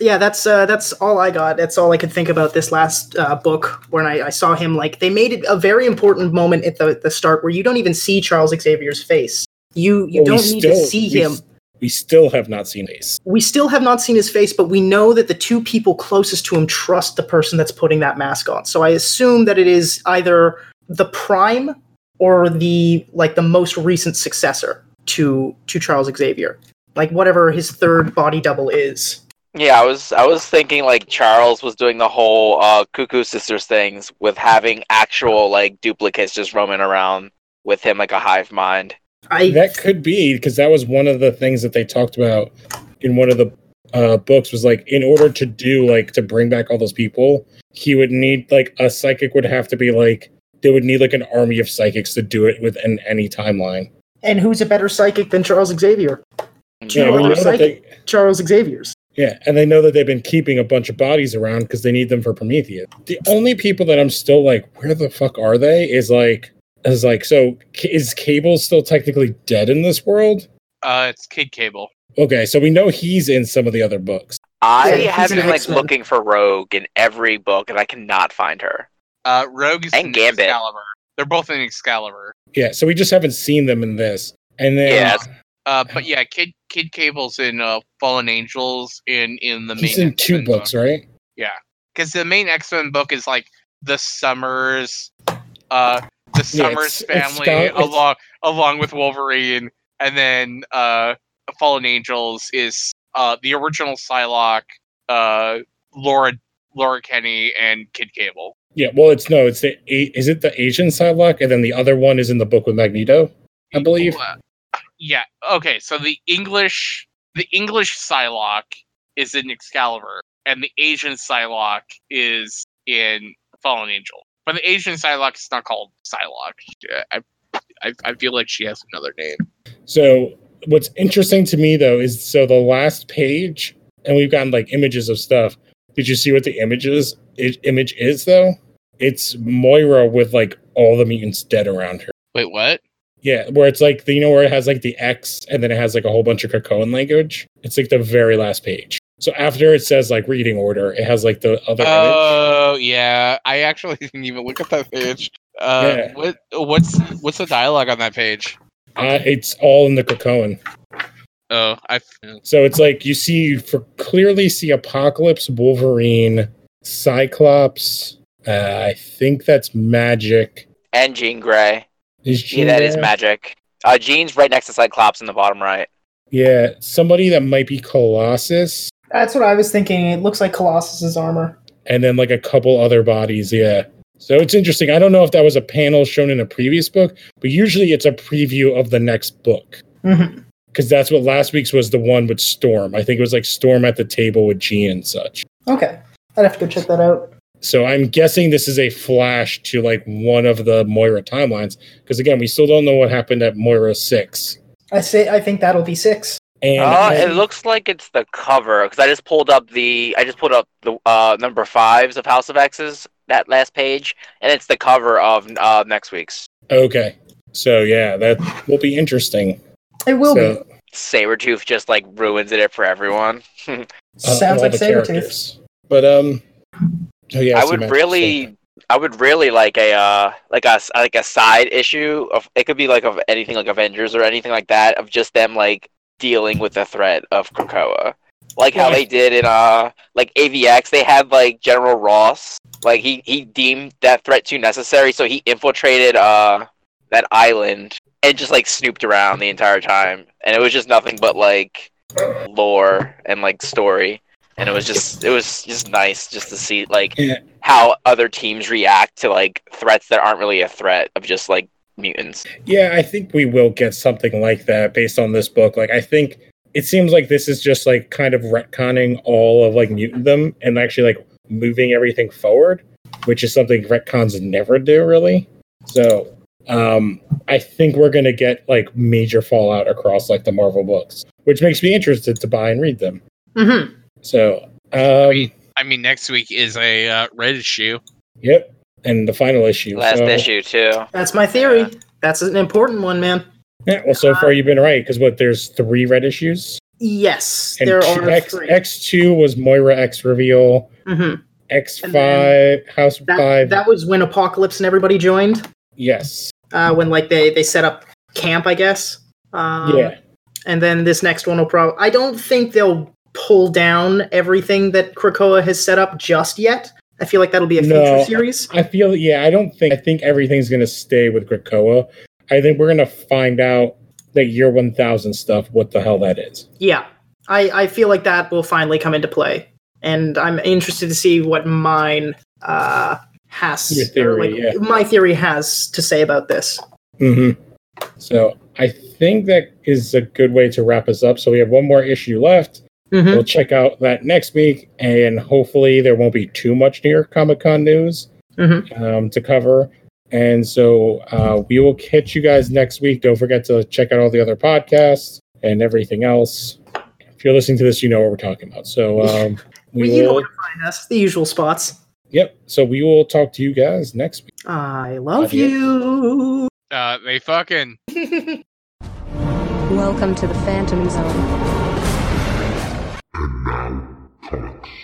Yeah, that's uh, that's all I got. That's all I could think about this last uh, book when I, I saw him. Like they made it a very important moment at the the start where you don't even see Charles Xavier's face. You you Well, don't need to see him. s- We still have not seen Ace. we still have not seen his face, but we know that the two people closest to him trust the person that's putting that mask on. So I assume that it is either the prime or the like the most recent successor to to Charles Xavier. Like whatever his third body double is. Yeah, I was I was thinking like Charles was doing the whole uh Cuckoo Sisters things with having actual like duplicates just roaming around with him like a hive mind. I That could be because that was one of the things that they talked about in one of the uh, books. Was like in order to do like to bring back all those people, he would need like a psychic would have to be like they would need like an army of psychics to do it within any timeline. and who's a better psychic than Charles Xavier? Yeah, we other psychic- they, Charles Xavier's. Yeah, and they know that they've been keeping a bunch of bodies around because they need them for Prometheus. The only people that I'm still like, where the fuck are they? Is like, is like, so is Cable still technically dead in this world? uh it's kid cable Okay, so we know he's in some of the other books. I Yeah, he's have been like looking for Rogue in every book and I cannot find her. uh rogue is And in Gambit. excalibur they're both in excalibur Yeah, so we just haven't seen them in this. And then Yeah. Uh, but yeah, Kid Kid Cable's in uh, Fallen Angels in in the he's main in two books, book. right? Yeah, because the main X Men book is like the Summers, uh, the Summers it's- it's family it's- along along with Wolverine, and then uh, Fallen Angels is uh the original Psylocke, uh, Laura Laura Kinney and Kid Cable. Yeah, well, it's no, it's the is it the Asian Psylocke, and then the other one is in the book with Magneto, I believe. Yeah. Okay. So the English the English Psylocke is in Excalibur, and the Asian Psylocke is in Fallen Angel. But the Asian Psylocke is not called Psylocke. I, I I feel like she has another name. So what's interesting to me though is so the last page, and we've gotten like images of stuff. Did you see what the images i- image is though? It's Moira with like all the mutants dead around her. Wait, what? Yeah, where it's like you know where it has like the X and then it has like a whole bunch of Krakoan language. It's like the very last page. So after it says like reading order, it has like the other image. Oh yeah, I actually *laughs* didn't even look at that page. Uh, Yeah. what what's what's the dialogue on that page? Uh, it's all in the Krakoan. Oh, I So it's like you see for clearly see Apocalypse, Wolverine, Cyclops. Uh, I think that's Magik. And Jean Grey. Is Yeah, that is Jean- Magik. Uh, Jean's right next to Cyclops in the bottom right. Yeah, somebody that might be Colossus, That's what I was thinking. It looks like Colossus's armor. and then like a couple other bodies. Yeah. So it's interesting. I don't know if that was a panel shown in a previous book, but usually it's a preview of the next book. Because that's what last week's was the one with Storm. I think it was like Storm at the table with Jean and such. Okay, I'd have to go check that out. So I'm guessing this is a flash to like one of the Moira timelines. Because again, we still don't know what happened at Moira six. I say I think that'll be six. And Uh, it looks like it's the cover because I just pulled up the I just pulled up the uh, number fives of House of X's that last page, and it's the cover of uh, next week's. okay, so yeah, that will be interesting. It will so, Sabretooth just like ruins it for everyone. *laughs* uh, Sounds like the Sabretooth. But um, oh yeah, I would really, I would really like a uh, like a like a side issue of it could be like of anything like Avengers or anything like that of just them like dealing with the threat of Krakoa, like how they did in uh like AVX. They had like General Ross, like he he deemed that threat too necessary, so he infiltrated uh that island and just like snooped around the entire time, and it was just nothing but like lore and like story and it was just it was just nice just to see like Yeah. how other teams react to like threats that aren't really a threat of just like mutants. Yeah, I think we will get something like that based on this book. Like, I think it seems like this is just like kind of retconning all of like mutantdom and actually like moving everything forward, which is something retcons never do really. So, um, I think we're gonna get like major fallout across like the Marvel books, which makes me interested to buy and read them. hmm So, um, mean- I mean, next week is a uh, red issue. yep, and the final issue. Last so, issue too. That's my theory. That's an important one, man. Yeah, well, so far you've been right because what there's three red issues. Yes, And there two- are X three. X two was Moira X reveal. hmm X five House That, five. that was when Apocalypse and everybody joined. yes. Uh, when like they they set up camp, I guess. Um, yeah. And then this next one will probably. I don't think they'll pull down everything that Krakoa has set up just yet. I feel like that'll be a future series. I feel yeah. I don't think. I think everything's gonna stay with Krakoa. I think we're gonna find out that year one thousand stuff. What the hell that is? Yeah, I I feel like that will finally come into play, and I'm interested to see what mine uh has Your or, theory, like, yeah. my theory has to say about this. hmm So I think that is a good way to wrap us up. So we have one more issue left. Mhm. We'll check out that next week, and hopefully there won't be too much New York Comic Con news Mhm. um, to cover. And so uh, we will catch you guys next week. Don't forget to check out all the other podcasts and everything else. If you're listening to this, you know what we're talking about. So um, *laughs* we well, you will... where find us. The usual spots. Yep. So we will talk to you guys next week. I love Adios. you. Uh, they fucking. *laughs* Welcome to the Phantom Zone. And now, comics.